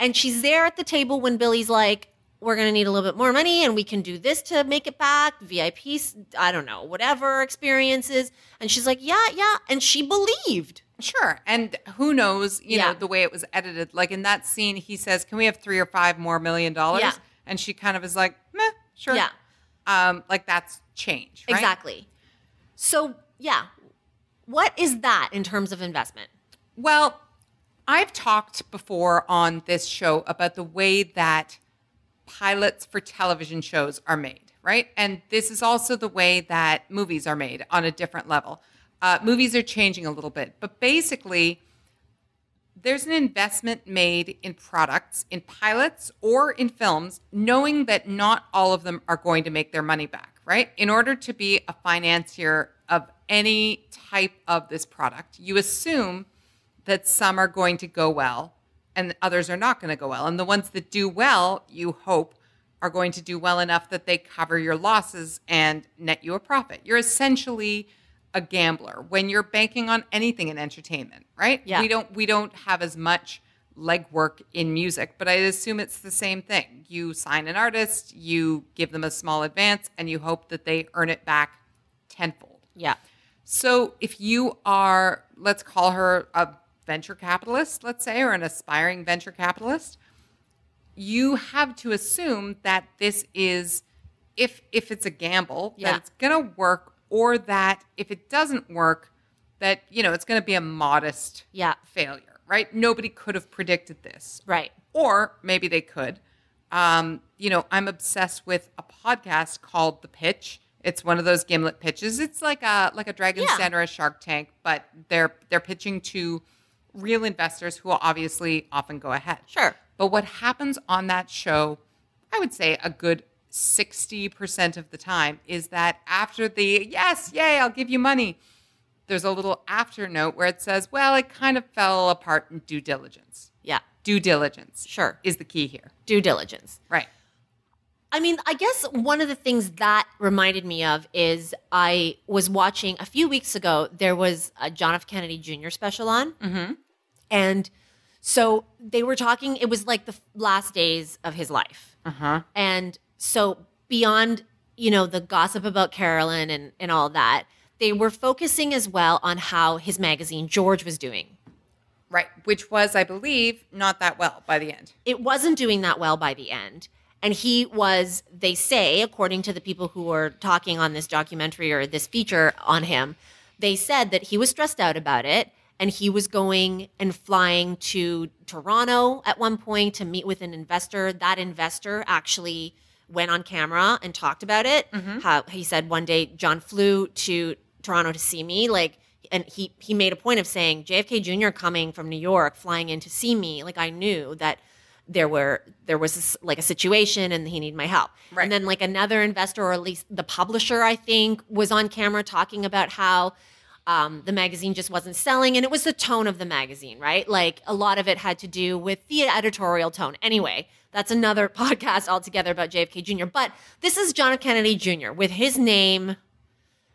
Speaker 1: and she's there at the table when Billy's like, "We're going to need a little bit more money, and we can do this to make it back." VIPs, I don't know, whatever experiences, and she's like, "Yeah, yeah," and she believed.
Speaker 2: Sure. And who knows, you
Speaker 1: Yeah.
Speaker 2: know, the way it was edited. Like in that scene, he says, Can we have three or five more million dollars?
Speaker 1: Yeah.
Speaker 2: And she kind of is like, Meh, sure.
Speaker 1: Yeah.
Speaker 2: Um, like that's change. Right?
Speaker 1: Exactly. So, yeah. What is that in terms of investment?
Speaker 2: Well, I've talked before on this show about the way that pilots for television shows are made, right? And this is also the way that movies are made on a different level. Uh, movies are changing a little bit, but basically, there's an investment made in products, in pilots, or in films, knowing that not all of them are going to make their money back, right? In order to be a financier of any type of this product, you assume that some are going to go well and others are not going to go well. And the ones that do well, you hope, are going to do well enough that they cover your losses and net you a profit. You're essentially a gambler when you're banking on anything in entertainment, right?
Speaker 1: Yeah.
Speaker 2: We don't we don't have as much legwork in music, but I assume it's the same thing. You sign an artist, you give them a small advance, and you hope that they earn it back tenfold.
Speaker 1: Yeah.
Speaker 2: So if you are, let's call her a venture capitalist, let's say, or an aspiring venture capitalist, you have to assume that this is, if if it's a gamble,
Speaker 1: Yeah.
Speaker 2: that it's gonna work, or that if it doesn't work, that you know it's gonna be a modest
Speaker 1: Yeah.
Speaker 2: failure, right? Nobody could have predicted this,
Speaker 1: Right.
Speaker 2: or maybe they could. Um, you know, I'm obsessed with a podcast called The Pitch. It's one of those gimlet pitches. It's like a like a Dragon's
Speaker 1: Yeah.
Speaker 2: Den or a Shark Tank, but they're they're pitching to real investors who will obviously often go ahead.
Speaker 1: Sure.
Speaker 2: But what happens on that show, I would say a good 60% of the time, is that after the yes, yay, I'll give you money, there's a little after note where it says, well, it kind of fell apart in due diligence.
Speaker 1: Yeah.
Speaker 2: Due diligence
Speaker 1: Sure.
Speaker 2: is the key here.
Speaker 1: Due diligence.
Speaker 2: Right.
Speaker 1: I mean, I guess one of the things that reminded me of is I was watching a few weeks ago, there was a John F. Kennedy Jr. special on. Mm-hmm. And so they were talking, it was like the last days of his life.
Speaker 2: Uh-huh.
Speaker 1: And so beyond, you know, the gossip about Carolyn and, and all that, they were focusing as well on how his magazine, George, was doing.
Speaker 2: Right. Which was, I believe, not that well by the end.
Speaker 1: it wasn't doing that well by the end. And he was, they say, according to the people who were talking on this documentary or this feature on him, they said that he was stressed out about it and he was going and flying to Toronto at one point to meet with an investor. That investor actually went on camera and talked about it. Mm-hmm. How he said one day John flew to Toronto to see me, like, and he he made a point of saying JFK Jr. coming from New York, flying in to see me, like I knew that there were there was this, like a situation and he needed my help.
Speaker 2: Right.
Speaker 1: And then like another investor or at least the publisher I think was on camera talking about how um, the magazine just wasn't selling and it was the tone of the magazine, right? Like a lot of it had to do with the editorial tone. Anyway, that's another podcast altogether about JFK Jr. But this is John F. Kennedy Jr. with his name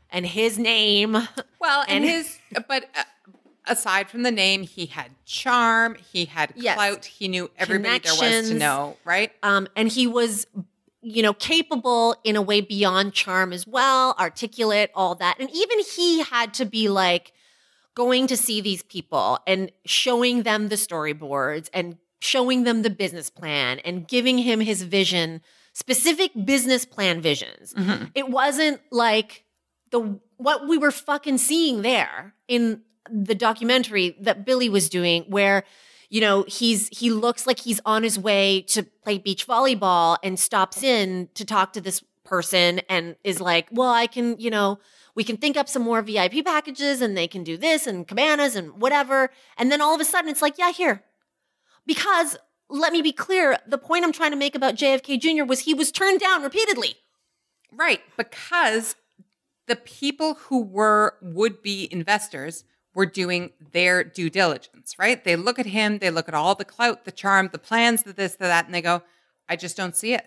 Speaker 1: and his name.
Speaker 2: Well, and,
Speaker 1: And-
Speaker 2: his, but uh, aside from the name, he had charm, he had
Speaker 1: Yes.
Speaker 2: clout, he knew everybody there was to know, right?
Speaker 1: um, and he was you know capable in a way beyond charm as well articulate all that and even he had to be like going to see these people and showing them the storyboards and showing them the business plan and giving him his vision specific business plan visions it wasn't like the what we were fucking seeing there in the documentary that Billy was doing where you know he's he looks like he's on his way to play beach volleyball and stops in to talk to this person and is like well I can you know we can think up some more VIP packages and they can do this and cabanas and whatever and then all of a sudden it's like yeah here because let me be clear the point I'm trying to make about JFK Jr. was he was turned down repeatedly
Speaker 2: Right, because the people who were would be investors were doing their due diligence, right? They look at him, they look at all the clout, the charm, the plans, the this, the that, and they go, I just don't see it.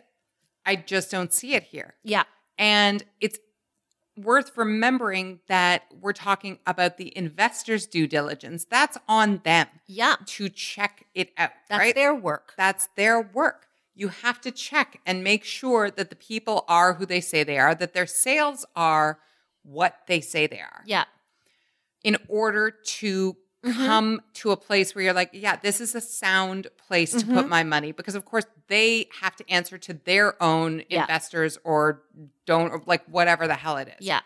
Speaker 2: I just don't see it here.
Speaker 1: yeah
Speaker 2: And it's worth remembering that we're talking about the investors' due diligence. That's on them
Speaker 1: yeah
Speaker 2: to check it out.
Speaker 1: that's
Speaker 2: right?
Speaker 1: their work
Speaker 2: That's their work. You have to check and make sure that the people are who they say they are, that their sales are what they say they are,
Speaker 1: yeah
Speaker 2: in order to come to a place where you're like, yeah, this is a sound place to put my money. Because, of course, they have to answer to their own
Speaker 1: Yeah.
Speaker 2: investors or don't, or like whatever the hell it is.
Speaker 1: yeah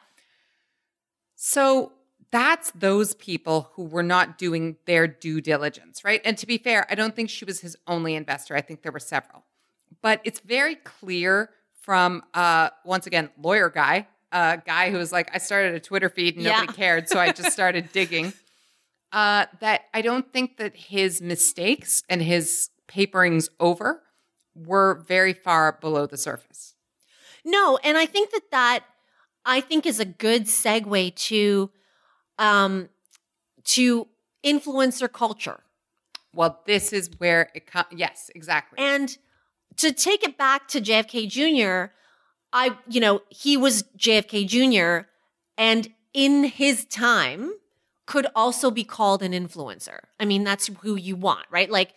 Speaker 2: So that's those people who were not doing their due diligence, right? And to be fair, I don't think she was his only investor. I think there were several. But it's very clear from uh once again, lawyer guy, a guy who was like, I started a Twitter feed and nobody
Speaker 1: Yeah.
Speaker 2: cared, so I just started digging. Uh that I don't think that his mistakes and his paperings over were very far below the surface.
Speaker 1: No, and I think that that I think is a good segue to um to influencer culture.
Speaker 2: Well, this is where it comes. Yes, exactly.
Speaker 1: And to take it back to JFK Jr., I you know, he was JFK Jr. and in his time could also be called an influencer. I mean, that's who you want, right? Like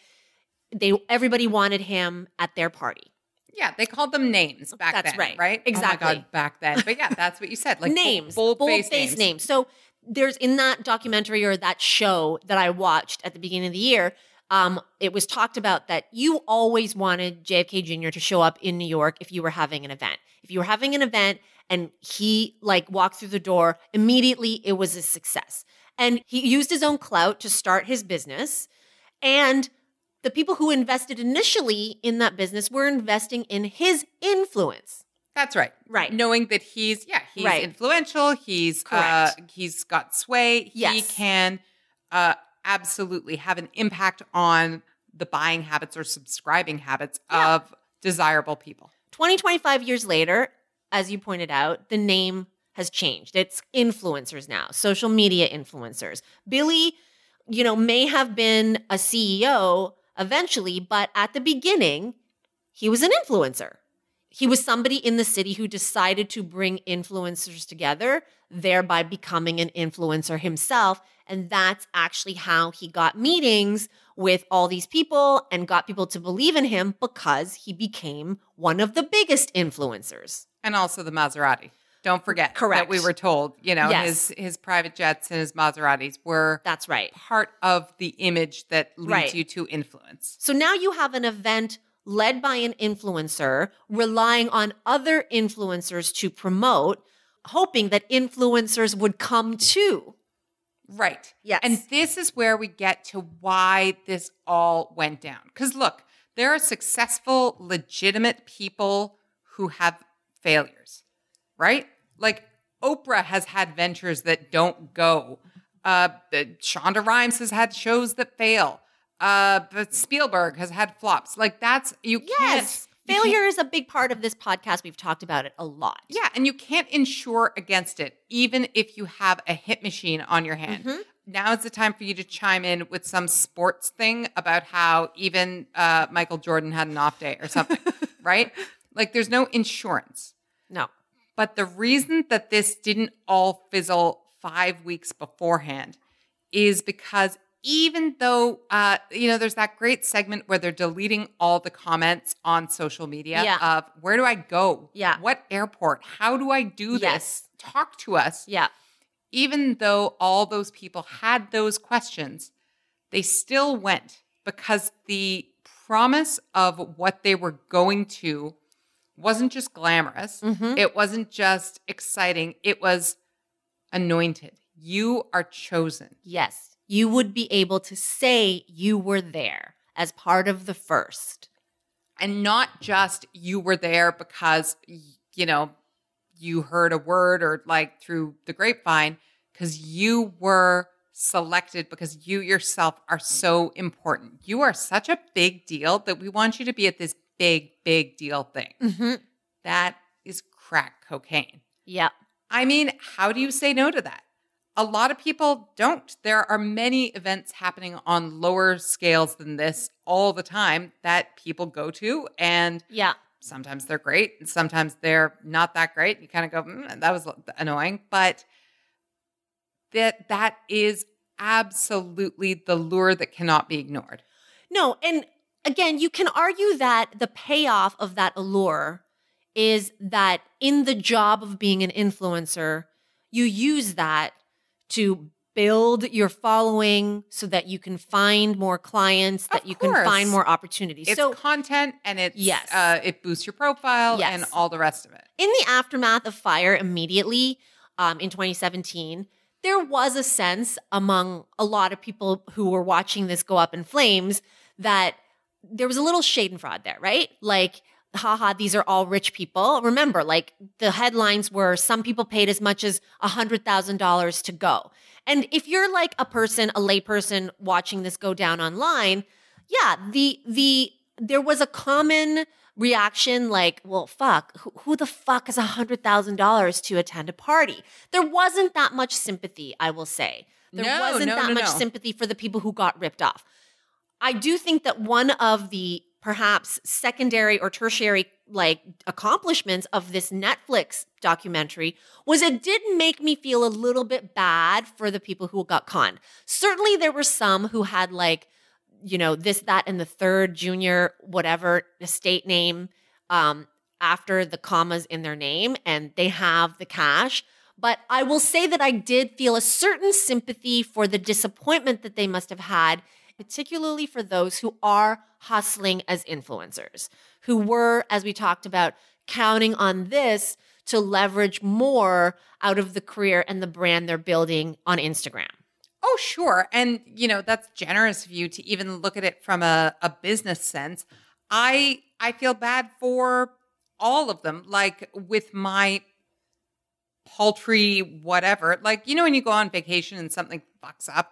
Speaker 1: they everybody wanted him at their party.
Speaker 2: Yeah, they called them names back
Speaker 1: That's
Speaker 2: then,
Speaker 1: right.
Speaker 2: right?
Speaker 1: Exactly.
Speaker 2: Oh my God, back then. But yeah, that's what you said. Like
Speaker 1: names,
Speaker 2: bold,
Speaker 1: bold
Speaker 2: face names.
Speaker 1: names. So there's in that documentary or that show that I watched at the beginning of the year. Um, it was talked about that you always wanted JFK Jr. to show up in New York if you were having an event. If you were having an event and he like walked through the door, immediately it was a success. And he used his own clout to start his business. And the people who invested initially in that business were investing in his influence.
Speaker 2: That's right.
Speaker 1: Right.
Speaker 2: Knowing that he's yeah, he's
Speaker 1: Right.
Speaker 2: influential, he's uh he's got sway, he can uh absolutely have an impact on the buying habits or subscribing habits
Speaker 1: Yeah.
Speaker 2: of desirable people.
Speaker 1: 20, 25 years later, as you pointed out, the name has changed. It's influencers now, social media influencers. Billy, you know, may have been a CEO eventually, but at the beginning, he was an influencer. He was somebody in the city who decided to bring influencers together, thereby becoming an influencer himself. And that's actually how he got meetings with all these people and got people to believe in him because he became one of the biggest influencers.
Speaker 2: And also the Maserati. Don't forget
Speaker 1: Correct.
Speaker 2: that we were told, you know,
Speaker 1: Yes.
Speaker 2: his his private jets and his Maseratis were
Speaker 1: That's right.
Speaker 2: part of the image that leads
Speaker 1: Right.
Speaker 2: you to influence.
Speaker 1: So now you have an event led by an influencer, relying on other influencers to promote, hoping that influencers would come too.
Speaker 2: Right.
Speaker 1: Yes.
Speaker 2: And this is where we get to why this all went down. Because look, there are successful, legitimate people who have failures, right? Like Oprah has had ventures that don't go. Uh, the- Shonda Rhimes has had shows that fail. Uh, but Spielberg has had flops. Like that's you can't.
Speaker 1: Yes.
Speaker 2: Can't you can't-
Speaker 1: Failure is a big part of this podcast. We've talked about it a lot.
Speaker 2: Yeah, and you can't insure against it, even if you have a hit machine on your hand.
Speaker 1: Mm-hmm.
Speaker 2: Now is the time for you to chime in with some sports thing about how even uh, Michael Jordan had an off day or something, right? Like, there's no insurance.
Speaker 1: No.
Speaker 2: But the reason that this didn't all fizzle five weeks beforehand is because even though, uh, you know, there's that great segment where they're deleting all the comments on social media
Speaker 1: Yeah.
Speaker 2: of where do I go?
Speaker 1: Yeah.
Speaker 2: What airport? How do I do this? Talk to us.
Speaker 1: Yeah.
Speaker 2: Even though all those people had those questions, they still went because the promise of what they were going to wasn't just glamorous.
Speaker 1: Mhm.
Speaker 2: It wasn't just exciting. It was anointed. You are chosen.
Speaker 1: Yes. You would be able to say you were there as part of the first.
Speaker 2: And not just you were there because, you know, you heard a word or like through the grapevine, because you were selected because you yourself are so important. You are such a big deal that we want you to be at this big, big deal thing.
Speaker 1: Mm-hmm.
Speaker 2: That is crack cocaine.
Speaker 1: Yep.
Speaker 2: I mean, how do you say no to that? A lot of people don't. There are many events happening on lower scales than this all the time that people go to, and
Speaker 1: Yeah.
Speaker 2: sometimes they're great, and sometimes they're not that great. You kind of go, mm, "That was annoying," but that that is absolutely the lure that cannot be ignored.
Speaker 1: No, and again, you can argue that the payoff of that allure is that in the job of being an influencer, you use that to build your following so that you can find more clients, that you can find more opportunities.
Speaker 2: It's
Speaker 1: so,
Speaker 2: content, and it's
Speaker 1: Yes.
Speaker 2: uh, it boosts your profile
Speaker 1: Yes.
Speaker 2: and all the rest of it.
Speaker 1: in the aftermath of Fyre, immediately um, in 2017, there was a sense among a lot of people who were watching this go up in flames that there was a little shade and fraud there, right? Like, haha, these are all rich people. Remember, like the headlines were some people paid as much as $100,000 to go. And if you're like a person, a layperson watching this go down online, yeah, the, the, there was a common reaction like, well, fuck, who, who the fuck is $100,000 to attend a party? There wasn't that much sympathy, I will say. There
Speaker 2: No,
Speaker 1: wasn't
Speaker 2: no,
Speaker 1: that
Speaker 2: no,
Speaker 1: much sympathy for the people who got ripped off. I do think that one of the perhaps secondary or tertiary like accomplishments of this Netflix documentary was it did make me feel a little bit bad for the people who got conned. Certainly there were some who had like you know this that and the third junior whatever estate name um after the commas in their name and they have the cash but I will say that I did feel a certain sympathy for the disappointment that they must have had particularly for those who are hustling as influencers, who were, as we talked about, counting on this to leverage more out of the career and the brand they're building on Instagram.
Speaker 2: Oh, sure. And, you know, that's generous of you to even look at it from a, a business sense. I I feel bad for all of them. Like with my paltry whatever. Like, you know, when you go on vacation and something fucks up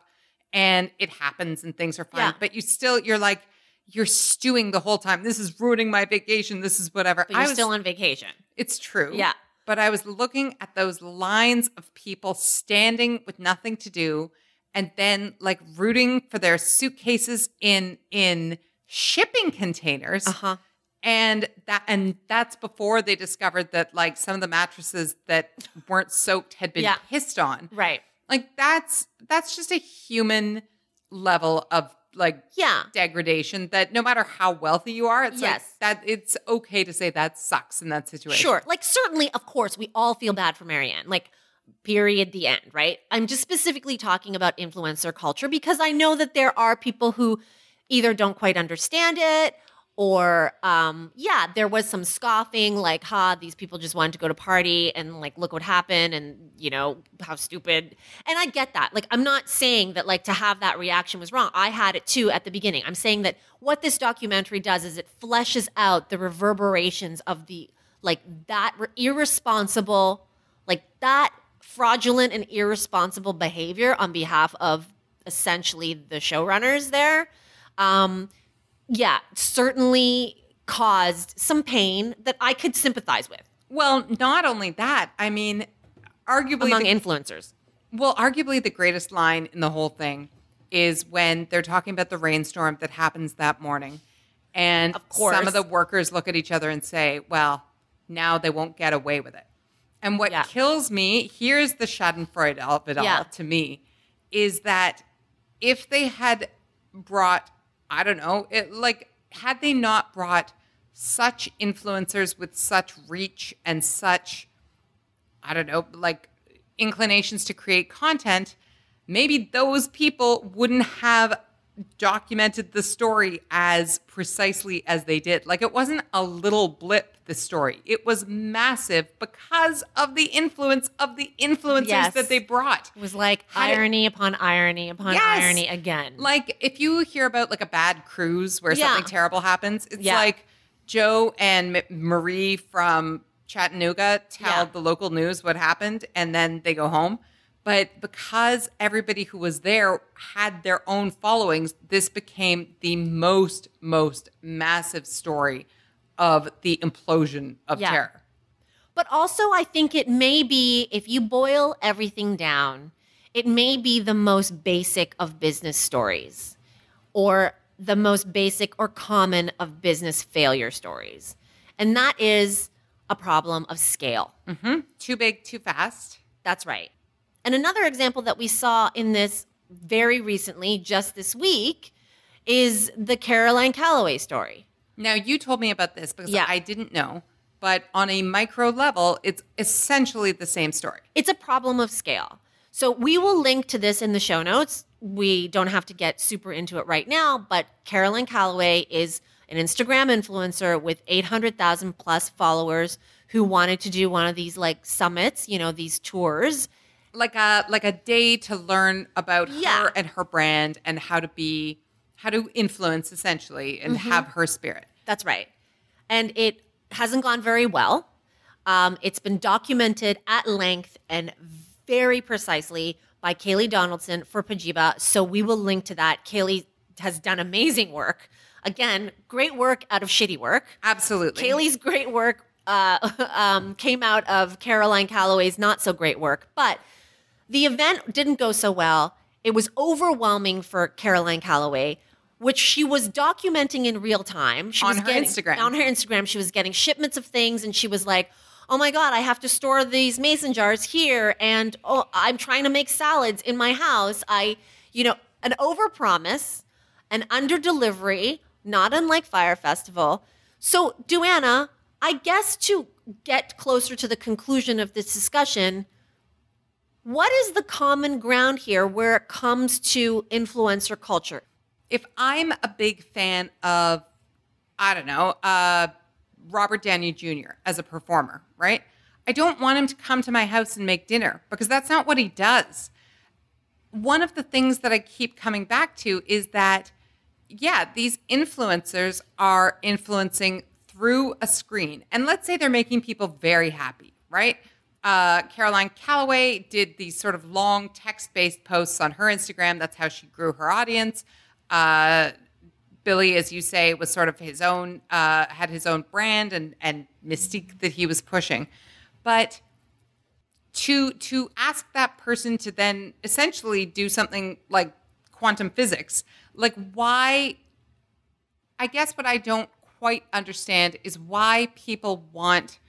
Speaker 2: and it happens and things are fine,
Speaker 1: Yeah.
Speaker 2: but you still you're like you're stewing the whole time. This is ruining my vacation. This is whatever.
Speaker 1: But you're
Speaker 2: I was,
Speaker 1: still on vacation.
Speaker 2: it's true.
Speaker 1: Yeah.
Speaker 2: But I was looking at those lines of people standing with nothing to do and then like rooting for their suitcases in in shipping containers.
Speaker 1: Uh-huh.
Speaker 2: And that and that's before they discovered that like some of the mattresses that weren't soaked had been
Speaker 1: Yeah.
Speaker 2: pissed on.
Speaker 1: Right.
Speaker 2: Like that's that's just a human level of like
Speaker 1: Yeah.
Speaker 2: degradation that no matter how wealthy you are, it's
Speaker 1: Yes.
Speaker 2: like that it's okay to say that sucks in that situation.
Speaker 1: Sure. Like, certainly, of course, we all feel bad for Marianne. Like, period, the end, right? I'm just specifically talking about influencer culture because I know that there are people who either don't quite understand it or, um, yeah, there was some scoffing, like, ha, these people just wanted to go to party and, like, look what happened and, you know, how stupid. And I get that. Like, I'm not saying that, like, to have that reaction was wrong. I had it too at the beginning. I'm saying that what this documentary does is it fleshes out the reverberations of the like that re- irresponsible, like that fraudulent and irresponsible behavior on behalf of essentially the showrunners there. Um, yeah, certainly caused some pain that I could sympathize with
Speaker 2: Well, not only that, I mean, arguably,
Speaker 1: among
Speaker 2: the,
Speaker 1: influencers.
Speaker 2: well, arguably the greatest line in the whole thing is when they're talking about the rainstorm that happens that morning, and
Speaker 1: Of course.
Speaker 2: some of the workers look at each other and say, "Well, now they won't get away with it." And what
Speaker 1: Yeah.
Speaker 2: kills me here's the Schadenfreude of it all
Speaker 1: Yeah.
Speaker 2: to me is that if they had brought, I don't know, it, like had they not brought such influencers with such reach and such I don't know, like inclinations to create content, maybe those people wouldn't have documented the story as precisely as they did. Like it wasn't a little blip, the story. It was massive because of the influence of the influencers
Speaker 1: Yes.
Speaker 2: that they brought.
Speaker 1: It was like
Speaker 2: Had it-
Speaker 1: irony upon irony upon
Speaker 2: Yes.
Speaker 1: irony again.
Speaker 2: Like if you hear about like a bad cruise where
Speaker 1: Yeah.
Speaker 2: something terrible happens, it's
Speaker 1: Yeah.
Speaker 2: like Joe and M- Marie from Chattanooga tell
Speaker 1: Yeah.
Speaker 2: the local news what happened and then they go home. But because everybody who was there had their own followings, this became the most, most massive story of the implosion of
Speaker 1: Yeah.
Speaker 2: terror.
Speaker 1: But also, I think it may be, if you boil everything down, it may be the most basic of business stories or the most basic or common of business failure stories. And that is a problem of scale. Mm-hmm.
Speaker 2: Too big, too fast.
Speaker 1: That's right. And another example that we saw in this very recently, just this week, is the Caroline Calloway story.
Speaker 2: Now, you told me about this because
Speaker 1: Yeah.
Speaker 2: I didn't know, but on a micro level, it's essentially the same story.
Speaker 1: It's a problem of scale. So we will link to this in the show notes. We don't have to get super into it right now, but Caroline Calloway is an Instagram influencer with 800,000 plus followers who wanted to do one of these like summits, you know, these tours.
Speaker 2: like a like a day to learn about
Speaker 1: Yeah.
Speaker 2: her and her brand and how to be how to influence essentially and
Speaker 1: Mm-hmm.
Speaker 2: have her spirit.
Speaker 1: That's right. And it hasn't gone very well. Um, it's been documented at length and very precisely by Kayleigh Donaldson for Pajiba. So we will link to that. Kayleigh has done amazing work. Again, great work out of shitty work.
Speaker 2: Absolutely.
Speaker 1: Kayleigh's great work uh, um, came out of Caroline Calloway's not so great work, but the event didn't go so well. It was overwhelming for Caroline Calloway, which she was documenting in real time. She
Speaker 2: On
Speaker 1: was
Speaker 2: her
Speaker 1: getting,
Speaker 2: Instagram.
Speaker 1: On her Instagram, she was getting shipments of things, and she was like, "Oh my god, I have to store these mason jars here, and oh, I'm trying to make salads in my house. I, you know, an overpromise, an underdelivery, not unlike Fyre Festival." So, Duana, I guess to get closer to the conclusion of this discussion, what is the common ground here where it comes to influencer culture?
Speaker 2: if I'm a big fan of, I don't know, uh, Robert Downey Jr. as a performer, right? I don't want him to come to my house and make dinner because that's not what he does. One of the things that I keep coming back to is that, yeah, these influencers are influencing through a screen. And let's say they're making people very happy, right? Uh, Caroline Calloway did these sort of long text based posts on her Instagram. That's how she grew her audience. Uh, Billy, as you say, was sort of his own, uh, had his own brand and, and mystique that he was pushing. But to to ask that person to then essentially do something like quantum physics, like why? I guess what I don't quite understand is why people want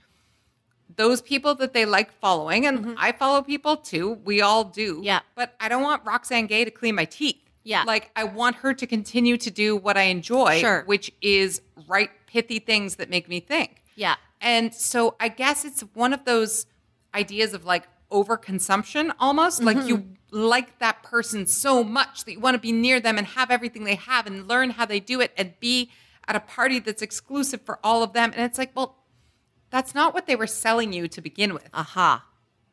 Speaker 2: those people that they like following, and I follow people too. We all do.
Speaker 1: Mm-hmm. Yeah.
Speaker 2: But I don't want Roxane Gay to clean my teeth.
Speaker 1: Yeah.
Speaker 2: Like I want her to continue to do what I enjoy,
Speaker 1: Sure.
Speaker 2: which is write pithy things that make me think.
Speaker 1: Yeah.
Speaker 2: And so I guess it's one of those ideas of like overconsumption almost. Like you like that person so much that you want to be near them and have everything they have and learn how they do it and be at a party that's exclusive for all of them. And it's like, well, that's not what they were selling you to begin with.
Speaker 1: Aha.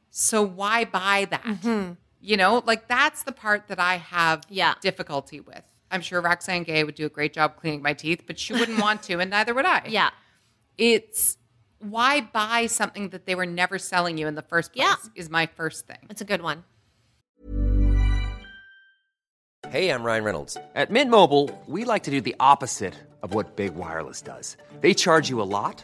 Speaker 2: So why buy that? Mm-hmm. You know, like that's the part that I have
Speaker 1: Yeah.
Speaker 2: difficulty with. I'm sure Roxane Gay would do a great job cleaning my teeth, but she wouldn't want to, and neither would I.
Speaker 1: Yeah.
Speaker 2: It's why buy something that they were never selling you in the first place
Speaker 1: Yeah.
Speaker 2: is my first thing.
Speaker 1: That's a good one.
Speaker 3: Hey, I'm Ryan Reynolds. At Mint Mobile, we like to do the opposite of what Big Wireless does. They charge you a lot,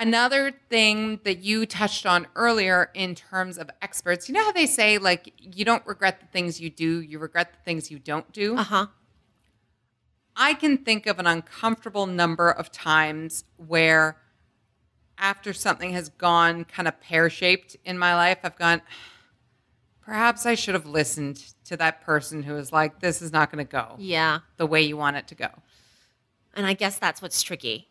Speaker 2: Another thing that you touched on earlier in terms of experts, you know how they say, like, you don't regret the things you do, you regret the things you don't do?
Speaker 1: Uh huh.
Speaker 2: I can think of an uncomfortable number of times where after something has gone kind of pear shaped in my life, I've gone, perhaps I should have listened to that person who was like, this is not going to go
Speaker 1: Yeah.
Speaker 2: the way you want it to go.
Speaker 1: And I guess that's what's tricky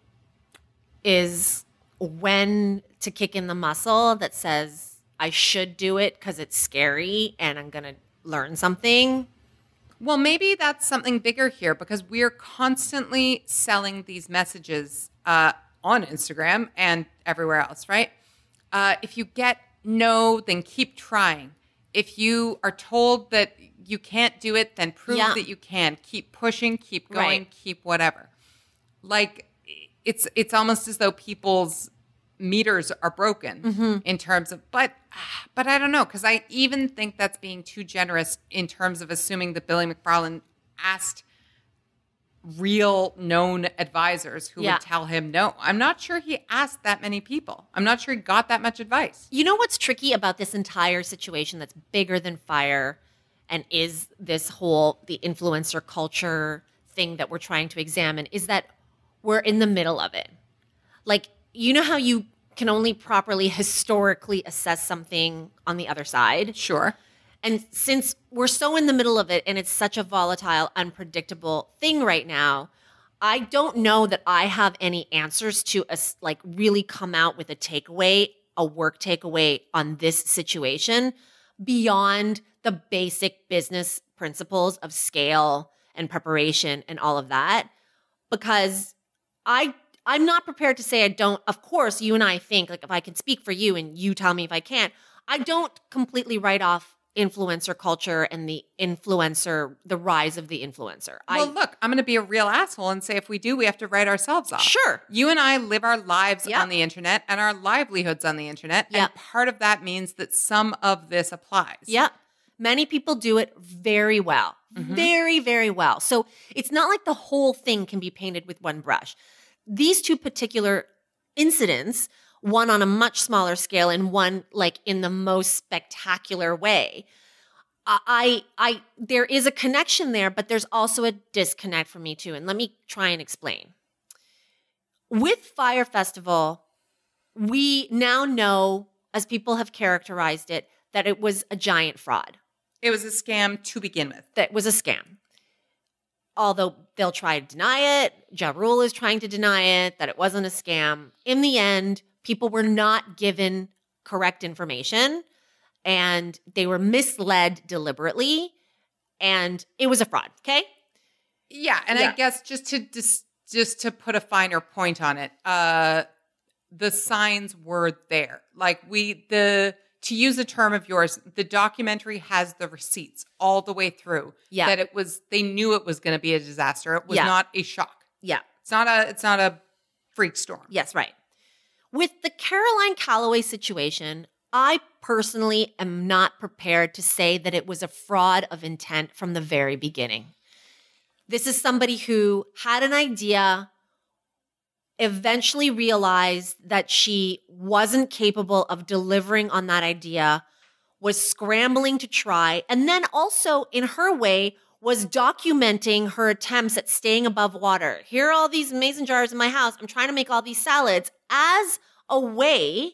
Speaker 1: is when to kick in the muscle that says I should do it because it's scary and I'm going to learn something.
Speaker 2: Well, maybe that's something bigger here because we're constantly selling these messages uh, on Instagram and everywhere else, right? Uh, if you get no, then keep trying. If you are told that you can't do it, then prove
Speaker 1: Yeah.
Speaker 2: that you can. Keep pushing, keep going,
Speaker 1: Right.
Speaker 2: keep whatever. Like it's it's almost as though people's meters are broken
Speaker 1: Mm-hmm.
Speaker 2: in terms of but but I don't know because I even think that's being too generous in terms of assuming that Billy McFarland asked real known advisors who
Speaker 1: Yeah.
Speaker 2: would tell him no. I'm not sure he asked that many people. I'm not sure he got that much advice.
Speaker 1: You know what's tricky about this entire situation that's bigger than Fyre and is this whole the influencer culture thing that we're trying to examine is that we're in the middle of it. Like you know how you can only properly historically assess something on the other side?
Speaker 2: Sure.
Speaker 1: And since we're so in the middle of it and it's such a volatile, unpredictable thing right now, I don't know that I have any answers to us like really come out with a takeaway, a work takeaway on this situation beyond the basic business principles of scale and preparation and all of that because I I'm not prepared to say I don't of course you and I think like if I can speak for you and you tell me if I can't I don't completely write off influencer culture and the influencer the rise of the influencer.
Speaker 2: Well,
Speaker 1: I
Speaker 2: look, I'm going to be a real asshole and say if we do, we have to write ourselves off.
Speaker 1: Sure.
Speaker 2: You and I live our lives
Speaker 1: Yep.
Speaker 2: on the internet and our livelihoods on the internet.
Speaker 1: Yep.
Speaker 2: And part of that means that some of this applies.
Speaker 1: Yep. Many people do it very well. Mm-hmm. Very, very well. So it's not like the whole thing can be painted with one brush. These two particular incidents, one on a much smaller scale and one like in the most spectacular way. I, I, there is a connection there, but there's also a disconnect for me too. And let me try and explain. With Fyre Festival, we now know, as people have characterized it, that it was a giant fraud,
Speaker 2: It was a scam to begin with.
Speaker 1: that was a scam. Although they'll try to deny it, Ja Rule is trying to deny it, that it wasn't a scam. In the end, people were not given correct information and they were misled deliberately and it was a fraud, okay?
Speaker 2: Yeah, and
Speaker 1: Yeah.
Speaker 2: I guess just to just just to put a finer point on it, uh the signs were there. Like we the to use a term of yours, the documentary has the receipts all the way through.
Speaker 1: Yeah.
Speaker 2: That it was they knew it was going to be a disaster. It was
Speaker 1: Yeah.
Speaker 2: not a shock.
Speaker 1: Yeah.
Speaker 2: It's not a it's not a freak storm.
Speaker 1: Yes, right. With the Caroline Calloway situation, I personally am not prepared to say that it was a fraud of intent from the very beginning. This is somebody who had an idea, eventually realized that she wasn't capable of delivering on that idea, was scrambling to try, and then also, in her way, was documenting her attempts at staying above water. Here are all these mason jars in my house. I'm trying to make all these salads as a way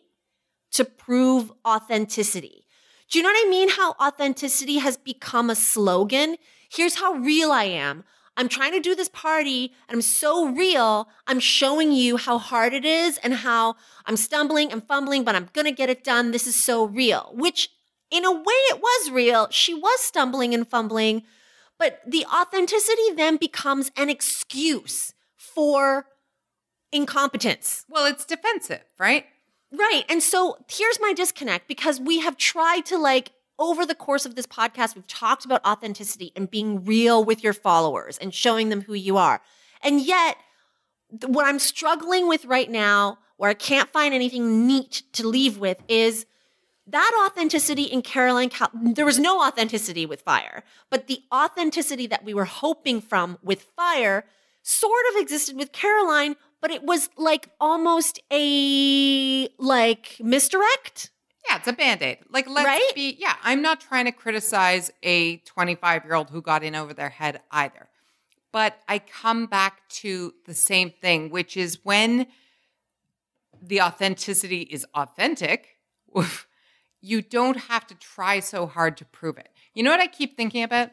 Speaker 1: to prove authenticity. Do you know what I mean? How authenticity has become a slogan? Here's how real I am. I'm trying to do this party and I'm so real. I'm showing you how hard it is and how I'm stumbling and fumbling, but I'm going to get it done. This is so real, which in a way it was real. She was stumbling and fumbling, but the authenticity then becomes an excuse for incompetence.
Speaker 2: Well, it's defensive, right?
Speaker 1: Right. And so here's my disconnect because we have tried to like over the course of this podcast, we've talked about authenticity and being real with your followers and showing them who you are. And yet, what I'm struggling with right now, where I can't find anything neat to leave with, is that authenticity in Caroline. Cal- there was no authenticity with Fyre, but the authenticity that we were hoping from with Fyre sort of existed with Caroline, but it was like almost a like misdirect.
Speaker 2: Yeah, it's a band-aid. Like let's
Speaker 1: Right?
Speaker 2: be yeah, I'm not trying to criticize a 25-year-old who got in over their head either. But I come back to the same thing, which is when the authenticity is authentic, you don't have to try so hard to prove it. You know what I keep thinking about?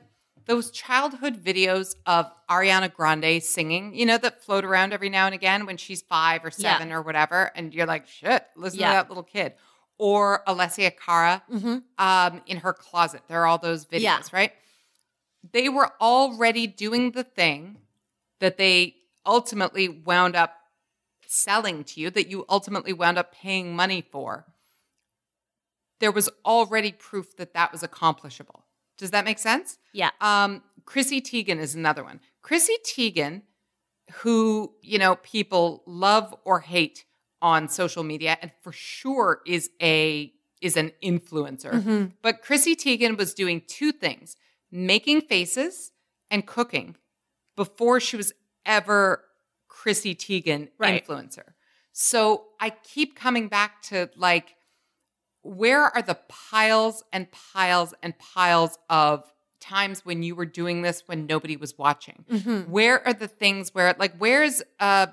Speaker 2: Those childhood videos of Ariana Grande singing, you know, that float around every now and again when she's five or
Speaker 1: Yeah.
Speaker 2: seven or whatever. And you're like, shit, listen
Speaker 1: Yeah.
Speaker 2: to that little kid. Or Alessia Cara
Speaker 1: Mm-hmm.
Speaker 2: um, in her closet. There are all those videos,
Speaker 1: Yeah.
Speaker 2: right? They were already doing the thing that they ultimately wound up selling to you, that you ultimately wound up paying money for. There was already proof that that was accomplishable. Does that make sense?
Speaker 1: Yeah.
Speaker 2: Um, Chrissy Teigen is another one. Chrissy Teigen, who, you know, people love or hate on social media and for sure is a is an influencer.
Speaker 1: Mm-hmm.
Speaker 2: But Chrissy Teigen was doing two things, making faces and cooking before she was ever Chrissy Teigen
Speaker 1: Right.
Speaker 2: influencer. So I keep coming back to like where are the piles and piles and piles of times when you were doing this when nobody was watching?
Speaker 1: Mm-hmm.
Speaker 2: Where are the things where, like, where's uh,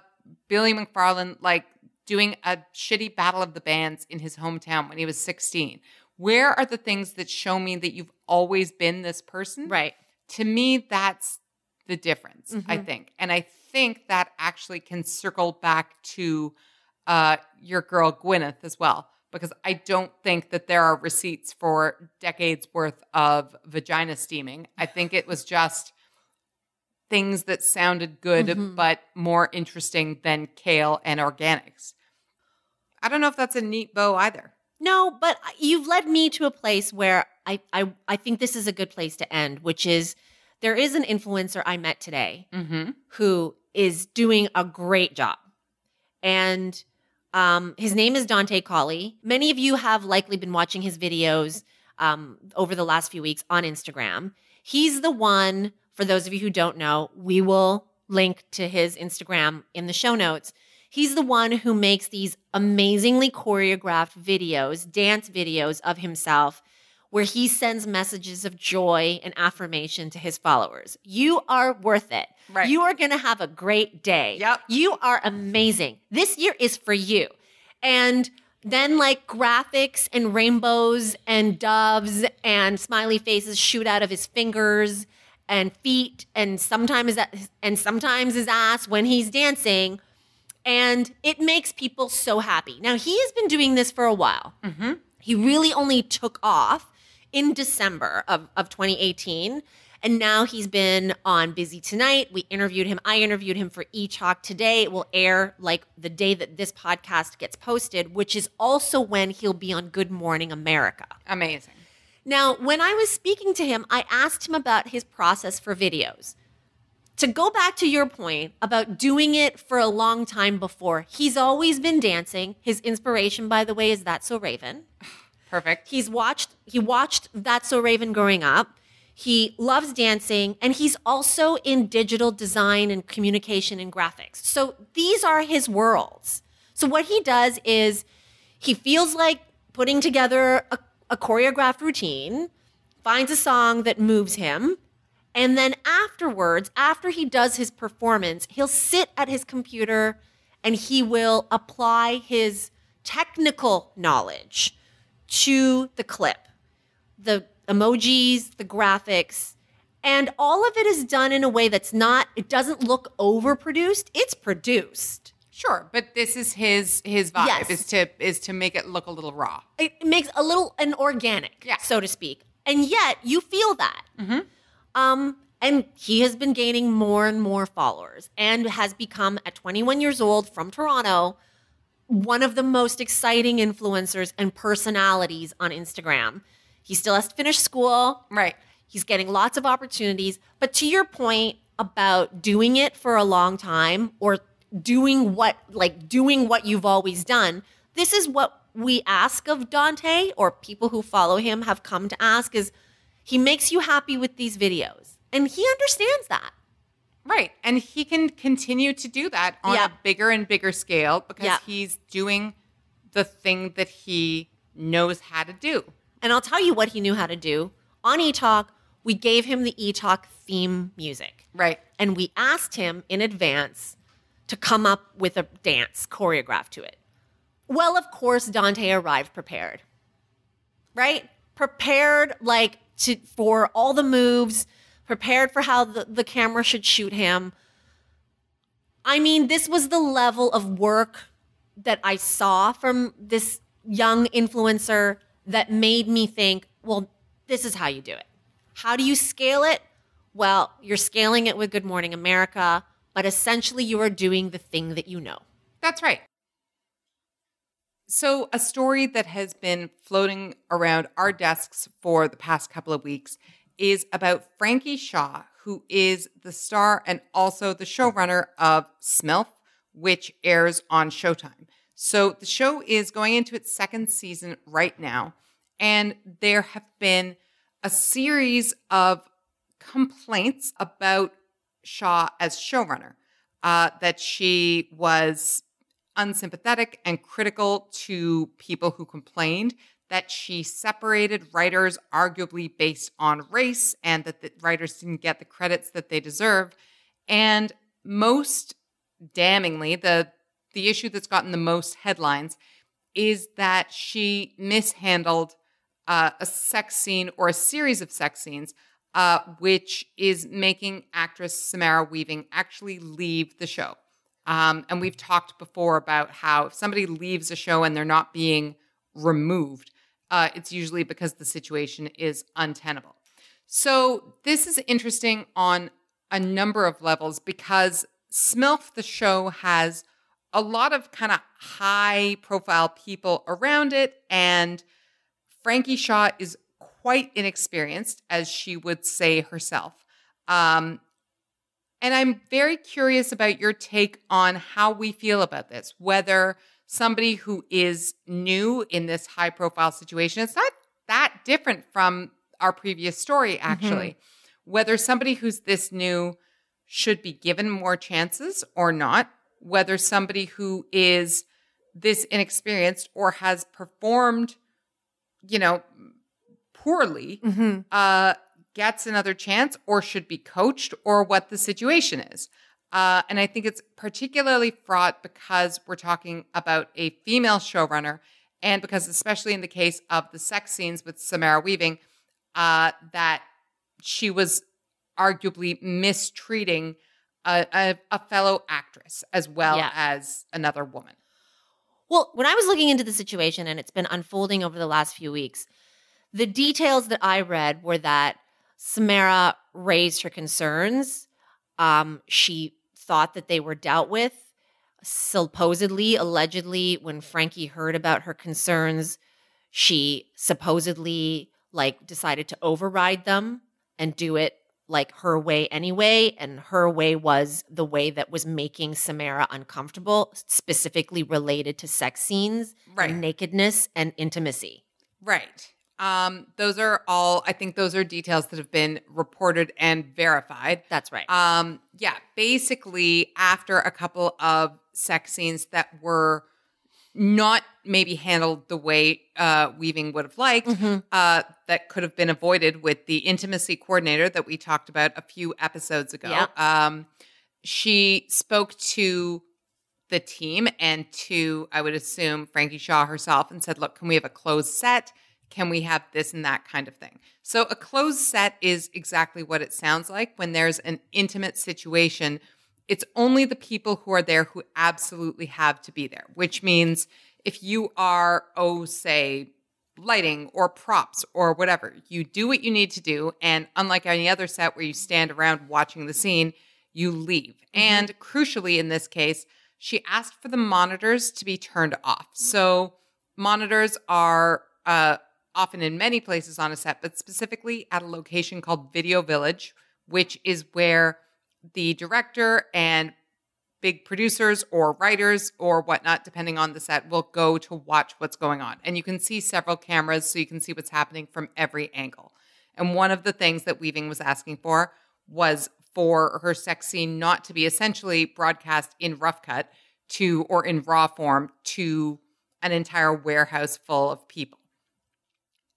Speaker 2: Billy McFarland, like, doing a shitty battle of the bands in his hometown when he was 16? Where are the things that show me that you've always been this person?
Speaker 1: Right.
Speaker 2: To me, that's the difference, I
Speaker 1: Mhm.
Speaker 2: think. And I think that actually can circle back to uh, your girl Gwyneth as well, because I don't think that there are receipts for decades worth of vagina steaming. I think it was just things that sounded good,
Speaker 1: Mhm.
Speaker 2: but more interesting than kale and organics. I don't know if that's a neat bow either.
Speaker 1: No, but you've led me to a place where I, I I think this is a good place to end, which is there is an influencer I met today
Speaker 2: Mm-hmm.
Speaker 1: who is doing a great job. And um, his name is Dante Colley. Many of you have likely been watching his videos um, over the last few weeks on Instagram. He's the one, for those of you who don't know, we will link to his Instagram in the show notes. He's the one who makes these amazingly choreographed videos, dance videos of himself, where he sends messages of joy and affirmation to his followers. You are worth it.
Speaker 2: Right.
Speaker 1: You are going to have a great day.
Speaker 2: Yep.
Speaker 1: You are amazing. This year is for you. And then, like graphics and rainbows and doves and smiley faces shoot out of his fingers and feet, and sometimes and sometimes his ass when he's dancing, and it makes people so happy. Now he has been doing this for a while.
Speaker 2: Mm-hmm.
Speaker 1: He really only took off in December of, of 2018. And now he's been on Busy Tonight. We interviewed him. I interviewed him for E Talk today. It will air like the day that this podcast gets posted, which is also when he'll be on Good Morning America.
Speaker 2: Amazing.
Speaker 1: Now, when I was speaking to him, I asked him about his process for videos. To go back to your point about doing it for a long time before, he's always been dancing. His inspiration, by the way, is That's So Raven.
Speaker 2: Perfect.
Speaker 1: He's watched he watched That's So Raven growing up. He loves dancing and he's also in digital design and communication and graphics. So these are his worlds. So what he does is he feels like putting together a, a choreographed routine, finds a song that moves him, and then afterwards, after he does his performance, he'll sit at his computer and he will apply his technical knowledge to the clip, the emojis, the graphics, and all of it is done in a way that's not, it doesn't look overproduced. It's produced.
Speaker 2: Sure, but this is his his vibe
Speaker 1: Yes.
Speaker 2: is to is to make it look a little raw.
Speaker 1: It makes a little an organic,
Speaker 2: Yeah.
Speaker 1: so to speak. And yet you feel that. Mm-hmm. Um, and he has been gaining more and more followers and has become, at 21 years old from Toronto, one of the most exciting influencers and personalities on Instagram. He still has to finish school.
Speaker 2: Right.
Speaker 1: He's getting lots of opportunities. But to your point about doing it for a long time or doing what, like doing what you've always done, this is what we ask of Dante or people who follow him have come to ask is he makes you happy with these videos. And he understands that.
Speaker 2: Right. And he can continue to do that on
Speaker 1: Yep.
Speaker 2: a bigger and bigger scale because
Speaker 1: Yep.
Speaker 2: he's doing the thing that he knows how to do.
Speaker 1: And I'll tell you what he knew how to do. On eTalk, we gave him the eTalk theme music.
Speaker 2: Right.
Speaker 1: and we asked him in advance to come up with a dance choreographed to it. Well, of course, Dante arrived prepared, right? Prepared like to for all the moves, prepared for how the, the camera should shoot him. I mean, this was the level of work that I saw from this young influencer that made me think, well, this is how you do it. How do you scale it? Well, you're scaling it with Good Morning America, but essentially you are doing the thing that you know.
Speaker 2: That's right. So, a story that has been floating around our desks for the past couple of weeks is about Frankie Shaw, who is the star and also the showrunner of Smilf, which airs on Showtime. So, the show is going into its second season right now, and there have been a series of complaints about Shaw as showrunner. Uh, that she was unsympathetic and critical to people who complained that she separated writers arguably based on race and that the writers didn't get the credits that they deserve and most damningly the the issue that's gotten the most headlines is that she mishandled uh, a sex scene or a series of sex scenes, uh, which is making actress Samara Weaving actually leave the show. Um, and we've talked before about how if somebody leaves a show and they're not being removed, uh, it's usually because the situation is untenable. So this is interesting on a number of levels because Smilf, the show, has a lot of kind of high profile people around it. And Frankie Shaw is quite inexperienced, as she would say herself. Um, and I'm very curious about your take on how we feel about this, whether somebody who is new in this high profile situation, it's not that different from our previous story, mm-hmm. actually. Mm-hmm. Whether somebody who's this new should be given more chances or not, whether somebody who is this inexperienced or has performed, you know, poorly mm-hmm. uh, gets another chance or should be coached or what the situation is. Uh, and I think it's particularly fraught because we're talking about a female showrunner, and because, especially in the case of the sex scenes with Samara Weaving, uh, that she was arguably mistreating a, a, a fellow actress as well yeah. as another woman.
Speaker 1: Well, when I was looking into the situation and it's been unfolding over the last few weeks, the details that I read were that Samara raised her concerns. Um, she thought that they were dealt with. Supposedly, allegedly, when Frankie heard about her concerns, she supposedly like decided to override them and do it like her way anyway. And her way was the way that was making Samara uncomfortable, specifically related to sex scenes, right. and nakedness, and intimacy.
Speaker 2: Right. Um, those are all, I think those are details that have been reported and verified.
Speaker 1: That's right.
Speaker 2: Um, yeah, basically, after a couple of sex scenes that were not maybe handled the way uh, Weaving would have liked, mm-hmm. uh, that could have been avoided with the intimacy coordinator that we talked about a few episodes ago. Yeah. Um, she spoke to the team and to, I would assume, Frankie Shaw herself and said, Look, can we have a closed set? Can we have this and that kind of thing? So, a closed set is exactly what it sounds like when there's an intimate situation. It's only the people who are there who absolutely have to be there, which means if you are, oh, say, lighting or props or whatever, you do what you need to do. And unlike any other set where you stand around watching the scene, you leave. Mm-hmm. And crucially, in this case, she asked for the monitors to be turned off. So, monitors are uh, often in many places on a set, but specifically at a location called Video Village, which is where the director and big producers or writers or whatnot, depending on the set, will go to watch what's going on. And you can see several cameras, so you can see what's happening from every angle. And one of the things that Weaving was asking for was for her sex scene not to be essentially broadcast in rough cut to or in raw form to an entire warehouse full of people.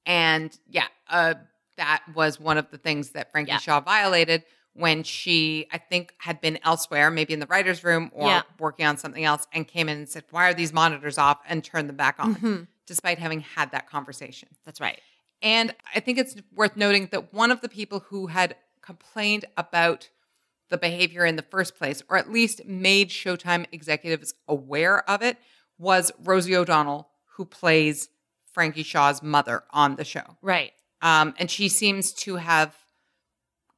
Speaker 2: And yeah, uh, that was one of the things that Frankie yeah. Shaw violated when she, I think, had been elsewhere, maybe in the writer's room or yeah. working on something else, and came in and said, Why are these monitors off? and turned them back on, mm-hmm. despite having had that conversation.
Speaker 1: That's right.
Speaker 2: And I think it's worth noting that one of the people who had complained about the behavior in the first place, or at least made Showtime executives aware of it, was Rosie O'Donnell, who plays Frankie Shaw's mother on the show.
Speaker 1: Right.
Speaker 2: Um, and she seems to have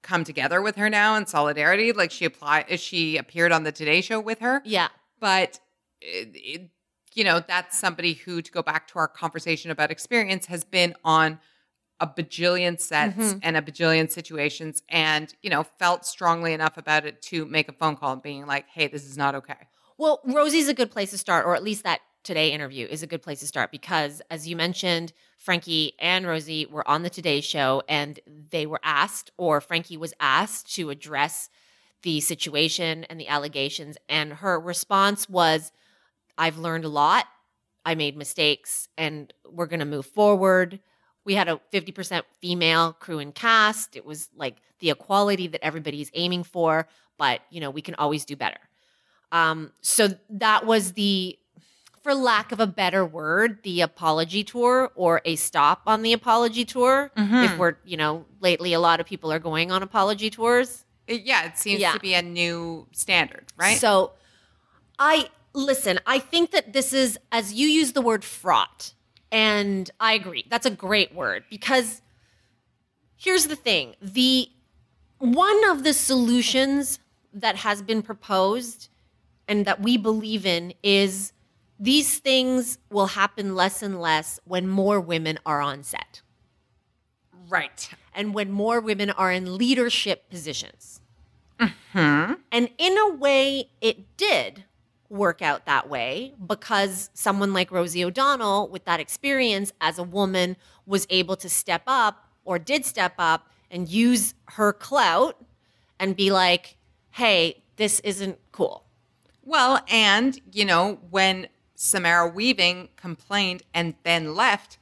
Speaker 2: come together with her now in solidarity. Like she applied, she appeared on the Today Show with her.
Speaker 1: Yeah.
Speaker 2: But it, it, you know, that's somebody who, to go back to our conversation about experience, has been on a bajillion sets mm-hmm. and a bajillion situations, and you know, felt strongly enough about it to make a phone call and being like, "Hey, this is not okay."
Speaker 1: Well, Rosie's a good place to start, or at least that Today interview is a good place to start because, as you mentioned, Frankie and Rosie were on the Today Show and they were asked, or Frankie was asked, to address the situation and the allegations. And her response was, I've learned a lot. I made mistakes and we're going to move forward. We had a 50% female crew and cast. It was like the equality that everybody's aiming for, but you know, we can always do better. Um, so that was the for lack of a better word, the apology tour or a stop on the apology tour. Mm-hmm. If we're, you know, lately a lot of people are going on apology tours.
Speaker 2: It- yeah, it seems
Speaker 1: Yeah.
Speaker 2: to be a new standard, right?
Speaker 1: So I listen, I think that this is as you use the word fraught, and I agree. That's a great word because here's the thing. The one of the solutions that has been proposed and that we believe in is these things will happen less and less when more women are on set
Speaker 2: right.
Speaker 1: and when more women are in leadership positions. Hmm. And in a way, it did work out that way because someone like Rosie O'Donnell, with that experience as a woman, was able to step up or did step up and use her clout and be like, hey, this isn't cool.
Speaker 2: Well, and, you know, when Samara Weaving complained and then left,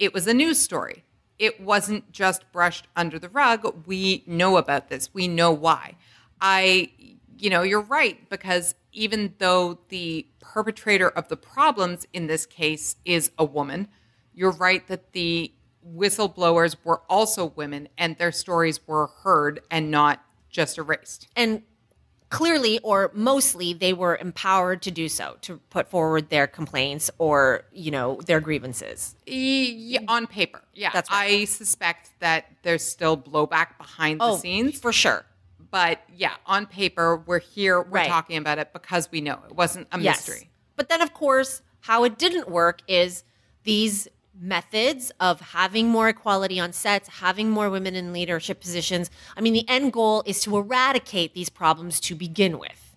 Speaker 2: it was a news story. It wasn't just brushed under the rug. We know about this. We know why. I, you know, you're right, because even though the perpetrator of the problems in this case is a woman, you're right that the whistleblowers were also women and their stories were heard and not just erased.
Speaker 1: And clearly or mostly they were empowered to do so to put forward their complaints or you know their grievances
Speaker 2: Yeah, on paper. Yeah.
Speaker 1: That's right.
Speaker 2: I suspect that there's still blowback behind the oh, scenes.
Speaker 1: for sure
Speaker 2: But yeah, on paper, we're here, we're
Speaker 1: Right.
Speaker 2: talking about it because we know it wasn't a mystery.
Speaker 1: But then, of course, how it didn't work is these methods of having more equality on sets, having more women in leadership positions. I mean, the end goal is to eradicate these problems to begin with.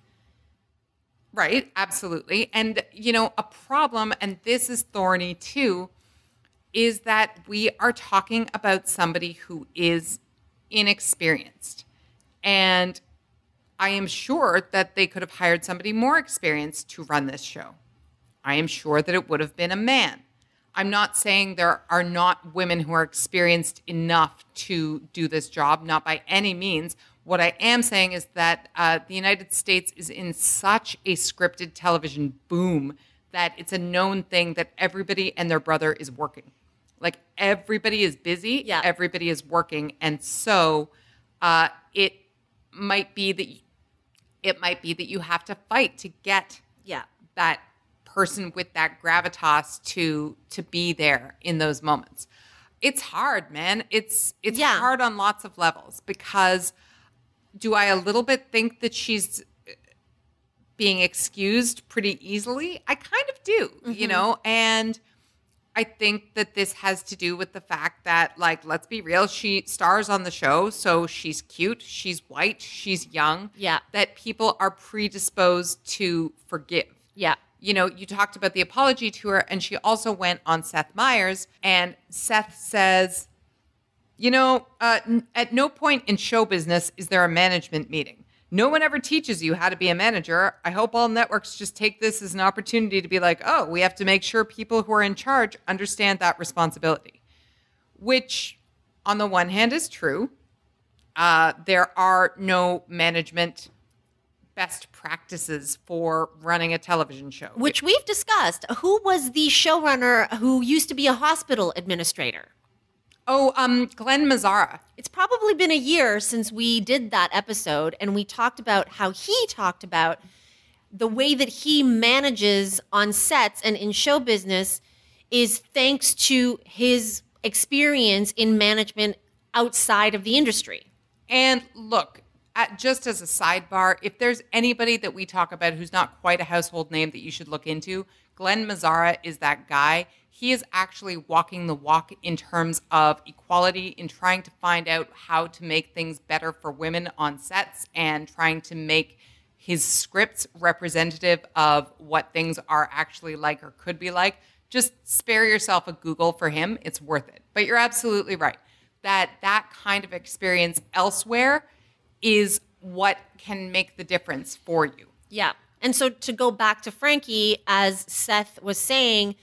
Speaker 2: Right, absolutely. And, you know, a problem, and this is thorny too, is that we are talking about somebody who is inexperienced. And I am sure that they could have hired somebody more experienced to run this show. I am sure that it would have been a man. I'm not saying there are not women who are experienced enough to do this job, not by any means. What I am saying is that uh, the United States is in such a scripted television boom that it's a known thing that everybody and their brother is working. Like everybody is busy,
Speaker 1: Yeah.
Speaker 2: everybody is working, and so uh, it might be that it might be that you have to fight to get
Speaker 1: Yeah.
Speaker 2: that person with that gravitas to to be there in those moments. It's hard, man. It's it's
Speaker 1: Yeah.
Speaker 2: hard on lots of levels because do I a little bit think that she's uh, being excused pretty easily? I kind of do, you know, and I think that this has to do with the fact that, like, let's be real, she stars on the show, so she's cute, she's white, she's young.
Speaker 1: Yeah.
Speaker 2: That people are predisposed to forgive.
Speaker 1: Yeah.
Speaker 2: You know, you talked about the apology tour, and she also went on Seth Meyers, and Seth says, you know, uh, n- at no point in show business is there a management meeting. No one ever teaches you how to be a manager. I hope all networks just take this as an opportunity to be like, oh, we have to make sure people who are in charge understand that responsibility. Which, on the one hand, is true. Uh, there are no management best practices for running a television show.
Speaker 1: Which we've discussed. Who was the showrunner who used to be a hospital administrator?
Speaker 2: oh, um, Glen Mazzara.
Speaker 1: It's probably been a year since we did that episode, and we talked about how he talked about the way that he manages on sets and in show business is thanks to his experience in management outside of the industry.
Speaker 2: And look, at, just as a sidebar, if there's anybody that we talk about who's not quite a household name that you should look into, Glen Mazzara is that guy. He is actually walking the walk in terms of equality, in trying to find out how to make things better for women on sets and trying to make his scripts representative of what things are actually like or could be like. Just spare yourself a Google for him. It's worth it. But you're absolutely right that that kind of experience elsewhere is what can make the difference for you.
Speaker 1: Yeah. And so to go back to Frankie, as Seth was saying,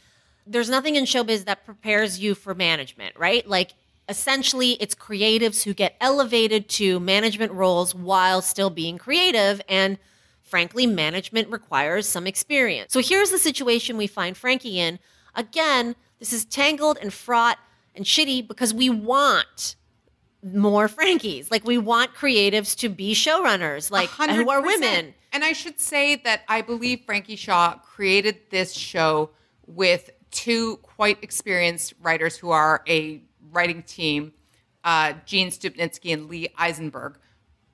Speaker 1: there's nothing in showbiz that prepares you for management, right? Like essentially it's creatives who get elevated to management roles while still being creative and frankly, management requires some experience. So here's the situation we find Frankie in. Again, this is tangled and fraught and shitty because we want more Frankies. Like we want creatives to be showrunners, like and who are women.
Speaker 2: And I should say that I believe Frankie Shaw created this show with two quite experienced writers who are a writing team, uh, Gene Stupnitsky and Lee Eisenberg.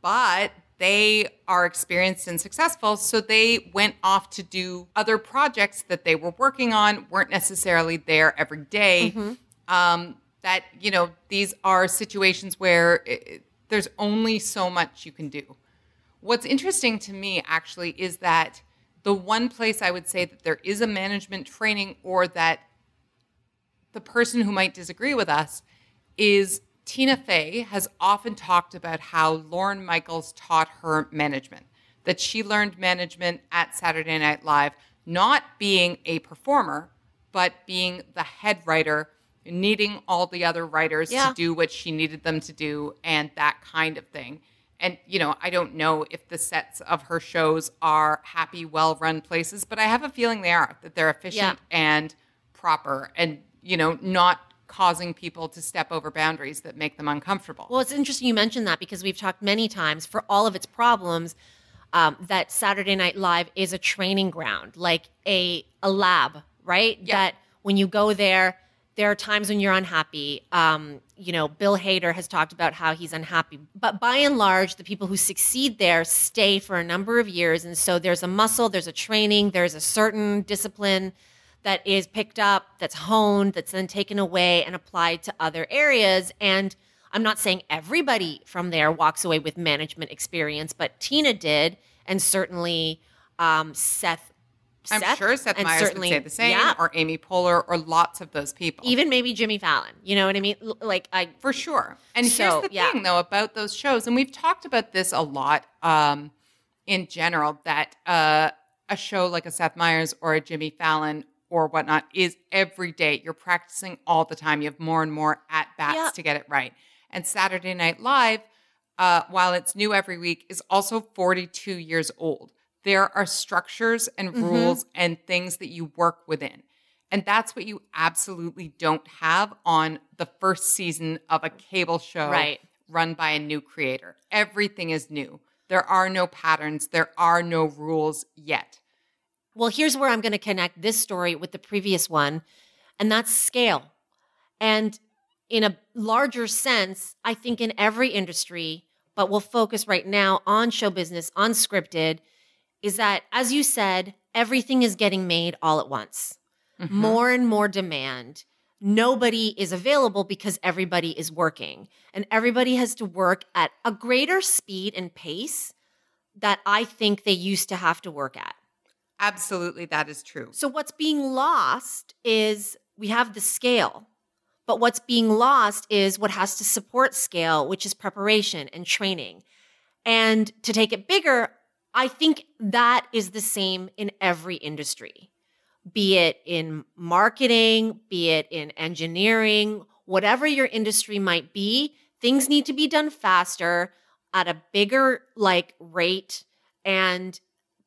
Speaker 2: But they are experienced and successful, so they went off to do other projects that they were working on, weren't necessarily there every day. Um, that, you know, these are situations where it, there's only so much you can do. What's interesting to me actually is that the one place I would say that there is a management training or that the person who might disagree with us is Tina Fey has often talked about how Lorne Michaels taught her management, that she learned management at Saturday Night Live, not being a performer, but being the head writer, needing all the other writers
Speaker 1: Yeah.
Speaker 2: to do what she needed them to do and that kind of thing. And, you know, I don't know if the sets of her shows are happy, well run places, but I have a feeling they are, that they're efficient and proper and, you know, not causing people to step over boundaries that make them uncomfortable.
Speaker 1: Well, it's interesting you mentioned that because we've talked many times for all of its problems um, that Saturday Night Live is a training ground, like a a lab, right?
Speaker 2: Yeah.
Speaker 1: That when you go there, there are times when you're unhappy. Um, you know, Bill Hader has talked about how he's unhappy, but by and large, the people who succeed there stay for a number of years, and so there's a muscle, there's a training, there's a certain discipline that is picked up, that's honed, that's then taken away and applied to other areas. And I'm not saying everybody from there walks away with management experience, but Tina did, and certainly um, Seth.
Speaker 2: I'm sure Seth Meyers would say the same,
Speaker 1: Yeah,
Speaker 2: or Amy Poehler, or lots of those people.
Speaker 1: even maybe Jimmy Fallon. You know what I mean? Like I,
Speaker 2: For sure. And
Speaker 1: So,
Speaker 2: here's the
Speaker 1: yeah.
Speaker 2: thing, though, about those shows, and we've talked about this a lot um, in general, that uh, a show like a Seth Meyers or a Jimmy Fallon or whatnot is every day. You're practicing all the time. You have more and more at bats
Speaker 1: Yeah.
Speaker 2: to get it right. And Saturday Night Live, uh, while it's new every week, is also 42 years old. There are structures and
Speaker 1: Mm-hmm.
Speaker 2: rules and things that you work within. And that's what you absolutely don't have on the first season of a cable show
Speaker 1: Right.
Speaker 2: run by a new creator. Everything is new. There are no patterns, there are no rules yet.
Speaker 1: Well, here's where I'm going to connect this story with the previous one, and that's scale. And in a larger sense, I think in every industry, but we'll focus right now on show business, on scripted, is that, as you said, everything is getting made all at once. Mm-hmm. More and more demand. Nobody is available because everybody is working, and everybody has to work at a greater speed and pace that I think they used to have to work at.
Speaker 2: Absolutely, that is true.
Speaker 1: So what's being lost is we have the scale, but what's being lost is what has to support scale, which is preparation and training. And to take it bigger, I think that is the same in every industry, be it in marketing, be it in engineering, whatever your industry might be, things need to be done faster at a bigger like rate and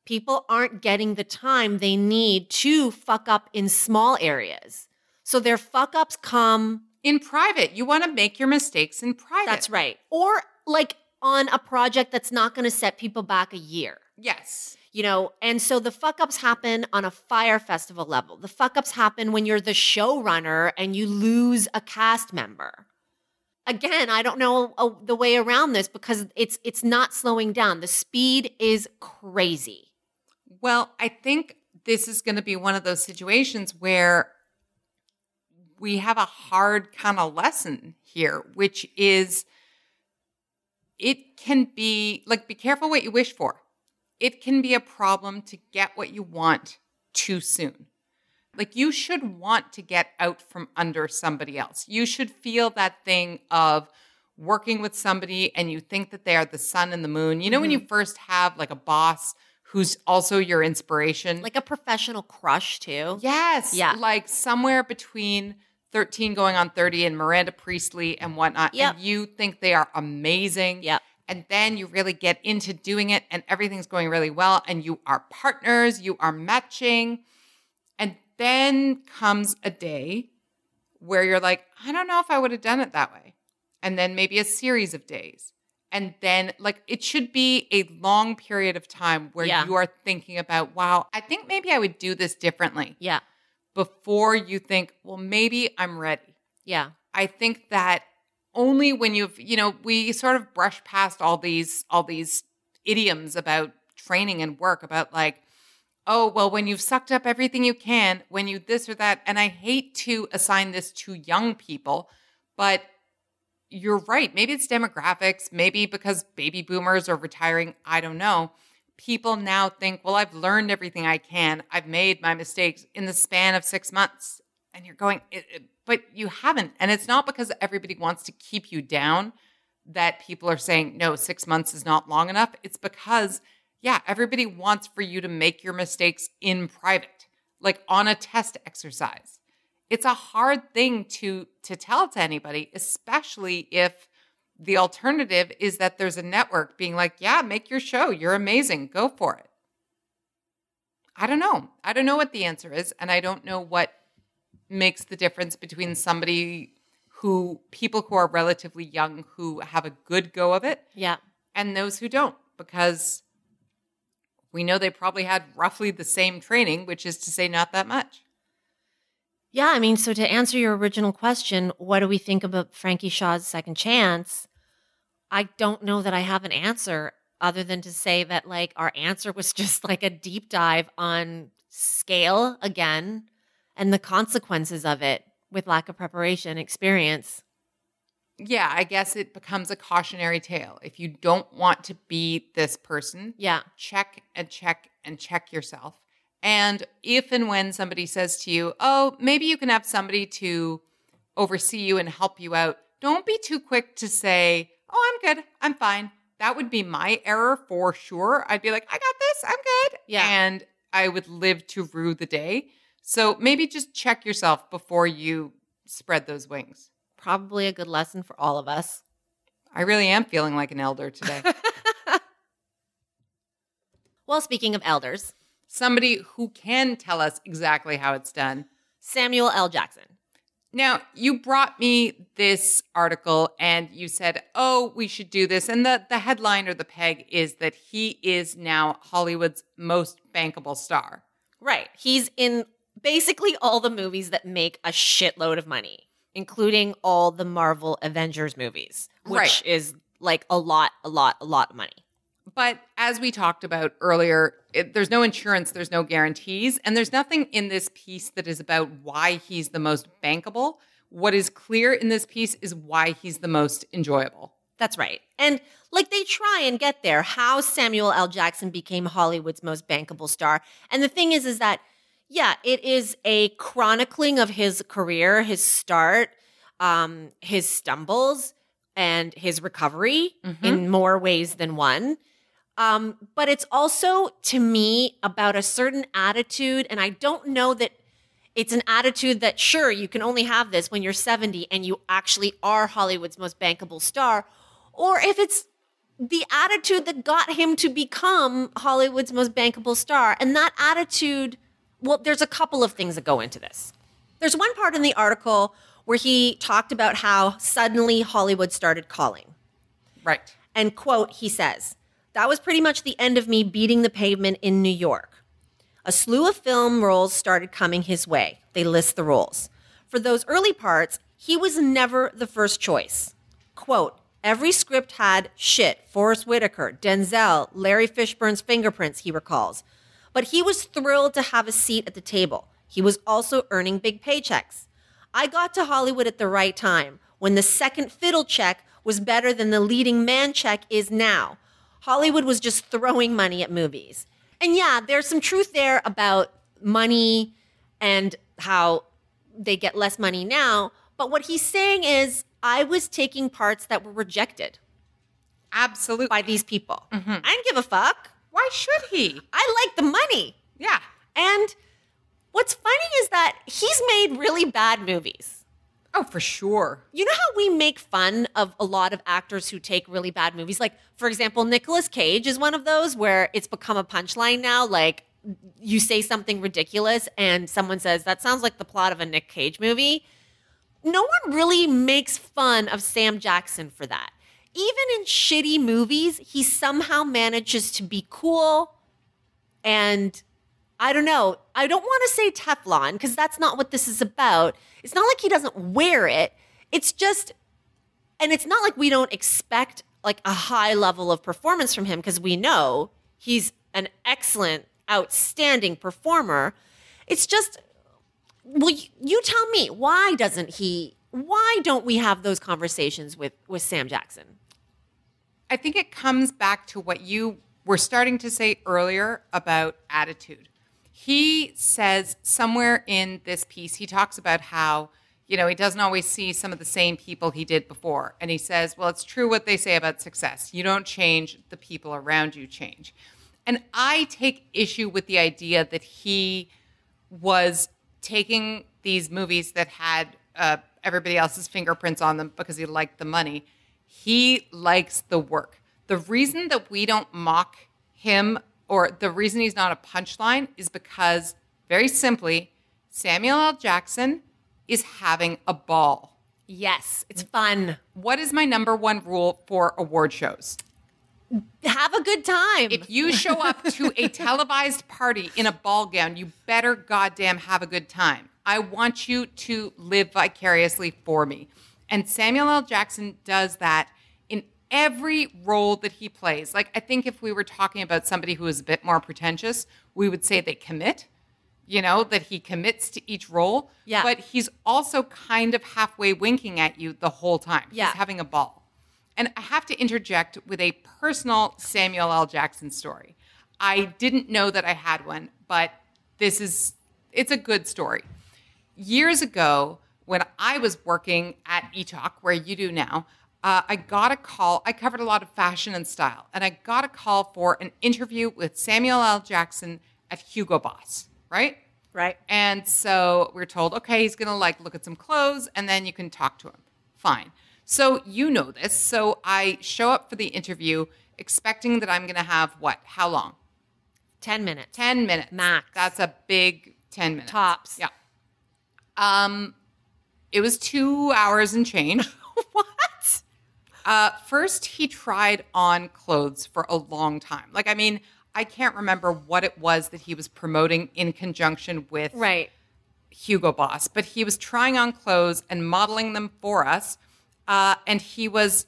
Speaker 1: people aren't getting the time they need to fuck up in small areas. So their fuck ups come
Speaker 2: In private, you want to make your mistakes in private.
Speaker 1: that's right. Or like on a project that's not going to set people back a year.
Speaker 2: Yes.
Speaker 1: You know, and so the fuck ups happen on a Fyre Festival level. The fuck ups happen when you're the showrunner and you lose a cast member. Again, I don't know uh, the way around this because it's it's not slowing down. The speed is crazy.
Speaker 2: Well, I think this is going to be one of those situations where we have a hard kind of lesson here, which is it can be like, be careful what you wish for. It can be a problem to get what you want too soon. Like, you should want to get out from under somebody else. You should feel that thing of working with somebody and you think that they are the sun and the moon. You know, when you mm-hmm. first have like a boss who's also your inspiration?
Speaker 1: Like a professional crush too.
Speaker 2: Yes.
Speaker 1: Yeah.
Speaker 2: Like somewhere between 13 going on 30 and Miranda Priestly and whatnot.
Speaker 1: Yep.
Speaker 2: And you think they are amazing.
Speaker 1: Yep.
Speaker 2: And then you really get into doing it and everything's going really well. And you are partners, you are matching. And then comes a day where you're like, I don't know if I would have done it that way. And then maybe a series of days. And then, like, it should be a long period of time where
Speaker 1: Yeah.
Speaker 2: you are thinking about, wow, I think maybe I would do this differently
Speaker 1: Yeah.
Speaker 2: Before you think, well, maybe I'm ready.
Speaker 1: Yeah.
Speaker 2: I think that only when you've, you know, we sort of brush past all these all these idioms about training and work about like, oh, well, when you've sucked up everything you can, when you this or that, and I hate to assign this to young people, but you're right. Maybe it's demographics, maybe because baby boomers are retiring, I don't know. People now think, well, I've learned everything I can. I've made my mistakes in the span of 6 months. And you're going, "It- it- but you haven't. And it's not because everybody wants to keep you down that people are saying, no, six months is not long enough. It's because, yeah, everybody wants for you to make your mistakes in private, like on a test exercise. It's a hard thing to to tell to anybody, especially if the alternative is that there's a network being like, yeah, make your show. You're amazing. Go for it. I don't know. I don't know what the answer is. And I don't know what makes the difference between somebody who, people who are relatively young who have a good go of it
Speaker 1: Yeah.
Speaker 2: and those who don't, because we know they probably had roughly the same training, which is to say, not that much.
Speaker 1: Yeah, I mean, so to answer your original question, what do we think about Frankie Shaw's second chance? I don't know that I have an answer other than to say that like our answer was just like a deep dive on scale again and the consequences of it with lack of preparation experience.
Speaker 2: Yeah, I guess it becomes a cautionary tale. If you don't want to be this person,
Speaker 1: Yeah.
Speaker 2: check and check and check yourself. And if and when somebody says to you, oh, maybe you can have somebody to oversee you and help you out, don't be too quick to say, oh, I'm good, I'm fine. That would be my error for sure. I'd be like, I got this, I'm good.
Speaker 1: Yeah.
Speaker 2: And I would live to rue the day. So maybe just check yourself before you spread those wings.
Speaker 1: Probably a good lesson for all of us.
Speaker 2: I really am feeling like an elder today.
Speaker 1: Well, speaking of elders,
Speaker 2: somebody who can tell us exactly how it's done.
Speaker 1: Samuel L. Jackson.
Speaker 2: Now, you brought me this article and you said, "Oh, we should do this." And the the headline or the peg is that he is now Hollywood's most bankable star.
Speaker 1: Right. He's in basically all the movies that make a shitload of money, including all the Marvel Avengers movies, which
Speaker 2: Right.
Speaker 1: is like a lot, a lot, a lot of money.
Speaker 2: But as we talked about earlier, it, there's no insurance, there's no guarantees, and there's nothing in this piece that is about why he's the most bankable. What is clear in this piece is why he's the most enjoyable.
Speaker 1: That's right. And like they try and get there, how Samuel L. Jackson became Hollywood's most bankable star. And the thing is, is that, yeah, it is a chronicling of his career, his start, um, his stumbles, and his recovery in more ways than one. Um, but it's also, to me, about a certain attitude. And I don't know that it's an attitude that, sure, you can only have this when you're 70 and you actually are Hollywood's most bankable star, or if it's the attitude that got him to become Hollywood's most bankable star. And that attitude, well, there's a couple of things that go into this. There's one part in the article where he talked about how suddenly Hollywood started calling.
Speaker 2: Right.
Speaker 1: And quote, he says, that was pretty much the end of me beating the pavement in New York. A slew of film roles started coming his way. They list the roles. For those early parts, he was never the first choice. Quote, every script had shit, Forest Whitaker, Denzel, Larry Fishburne's fingerprints, he recalls. But he was thrilled to have a seat at the table. He was also earning big paychecks. I got to Hollywood at the right time when the second fiddle check was better than the leading man check is now. Hollywood was just throwing money at movies. And yeah, there's some truth there about money and how they get less money now. But what he's saying is, I was taking parts that were rejected
Speaker 2: Absolutely.
Speaker 1: by these people. Mm-hmm. I didn't give a fuck.
Speaker 2: Why should he?
Speaker 1: I like the money.
Speaker 2: Yeah.
Speaker 1: And what's funny is that he's made really bad movies.
Speaker 2: Oh, for sure.
Speaker 1: You know how we make fun of a lot of actors who take really bad movies? Like for example, Nicolas Cage is one of those where it's become a punchline now. Like you say something ridiculous and someone says, that sounds like the plot of a Nick Cage movie. No one really makes fun of Sam Jackson for that. Even in shitty movies, he somehow manages to be cool and I don't know. I don't want to say Teflon because that's not what this is about. It's not like he doesn't wear it. It's just, and it's not like we don't expect like a high level of performance from him because we know he's an excellent, outstanding performer. It's just, well, you, you tell me why doesn't he? Why don't we have those conversations with with Sam Jackson?
Speaker 2: I think it comes back to what you were starting to say earlier about attitude he says somewhere in this piece, he talks about how, you know, he doesn't always see some of the same people he did before. And he says, well, it's true what they say about success. You don't change, the people around you change. And I take issue with the idea that he was taking these movies that had uh, everybody else's fingerprints on them because he liked the money. He likes the work. The reason that we don't mock him or the reason he's not a punchline is because very simply, Samuel L. Jackson is having a ball.
Speaker 1: Yes, it's fun.
Speaker 2: What is my number one rule for award shows?
Speaker 1: Have a good time.
Speaker 2: If you show up to a televised party in a ball gown, you better goddamn have a good time. I want you to live vicariously for me. And Samuel L. Jackson does that every role that he plays. Like, I think if we were talking about somebody who is a bit more pretentious, we would say they commit, you know, that he commits to each role.
Speaker 1: Yeah.
Speaker 2: But he's also kind of halfway winking at you the whole time.
Speaker 1: Yeah.
Speaker 2: He's having a ball. And I have to interject with a personal Samuel L. Jackson story. I didn't know that I had one, but this is, it's a good story. Years ago, when I was working at eTalk, where you do now, uh, I got a call. I covered a lot of fashion and style, and I got a call for an interview with Samuel L. Jackson at Hugo Boss, right?
Speaker 1: Right.
Speaker 2: And so we are told, okay, he's gonna like look at some clothes, and then you can talk to him. Fine. So you know this. So I show up for the interview, expecting that I'm gonna have what? How long?
Speaker 1: 10 minutes.
Speaker 2: 10 minutes.
Speaker 1: Max.
Speaker 2: That's a big 10 minutes.
Speaker 1: Tops.
Speaker 2: Yeah. Um, it was two hours and change.
Speaker 1: what?
Speaker 2: Uh, first, he tried on clothes for a long time. Like, I mean, I can't remember what it was that he was promoting in conjunction with
Speaker 1: Right.
Speaker 2: Hugo Boss, but he was trying on clothes and modeling them for us. Uh, and he was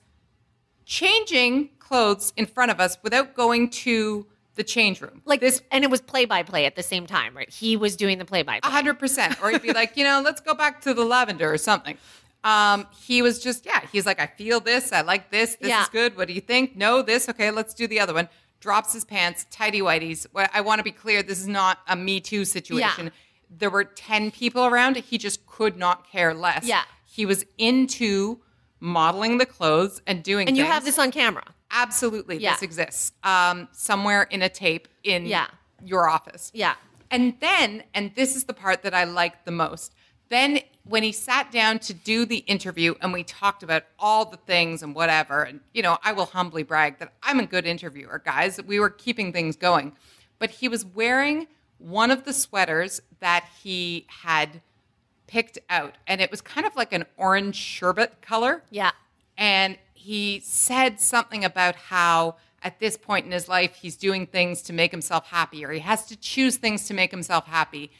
Speaker 2: changing clothes in front of us without going to the change room.
Speaker 1: Like
Speaker 2: this
Speaker 1: and it was play by play at the same time, right? He was doing the play by play.
Speaker 2: hundred percent. Or he'd be like, you know, let's go back to the lavender or something. Um, he was just, yeah, he's like, I feel this, I like this, this
Speaker 1: Yeah.
Speaker 2: is good. What do you think? No, this, okay, let's do the other one. Drops his pants, tidy whities. I want to be clear, this is not a Me Too situation.
Speaker 1: Yeah.
Speaker 2: There were 10 people around, he just could not care less.
Speaker 1: Yeah.
Speaker 2: He was into modeling the clothes and doing
Speaker 1: And you have this on camera.
Speaker 2: Absolutely,
Speaker 1: Yeah.
Speaker 2: this exists. Um, somewhere in a tape in
Speaker 1: Yeah.
Speaker 2: your office.
Speaker 1: Yeah.
Speaker 2: And then, and this is the part that I liked the most, then when he sat down to do the interview and we talked about all the things and whatever, and you know, I will humbly brag that I'm a good interviewer, guys. We were keeping things going. But he was wearing one of the sweaters that he had picked out, and it was kind of like an orange sherbet color
Speaker 1: Yeah.
Speaker 2: and he said something about how at this point in his life he's doing things to make himself happy or he has to choose things to make himself happy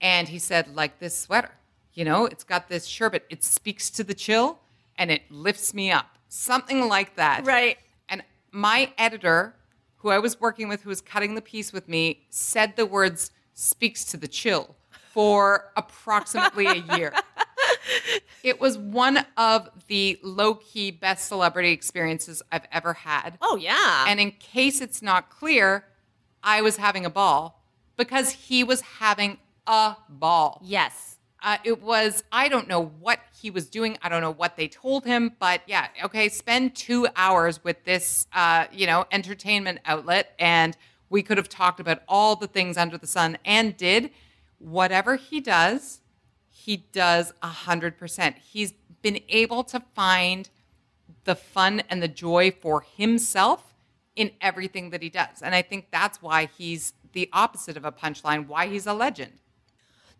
Speaker 2: and he said like this sweater you know it's got this sherbet it speaks to the chill and it lifts me up something like that
Speaker 1: Right.
Speaker 2: and my editor who i was working with who was cutting the piece with me said the words speaks to the chill for approximately a year it was one of the low key best celebrity experiences I've ever had.
Speaker 1: Oh yeah.
Speaker 2: And in case it's not clear, I was having a ball because he was having a ball.
Speaker 1: yes.
Speaker 2: Uh, it was, I don't know what he was doing. I don't know what they told him, but yeah, okay, spend two hours with this, uh, you know, entertainment outlet. And we could have talked about all the things under the sun and did. Whatever he does, he does a hundred percent. He's been able to find the fun and the joy for himself in everything that he does. And I think that's why he's the opposite of a punchline, why he's a legend.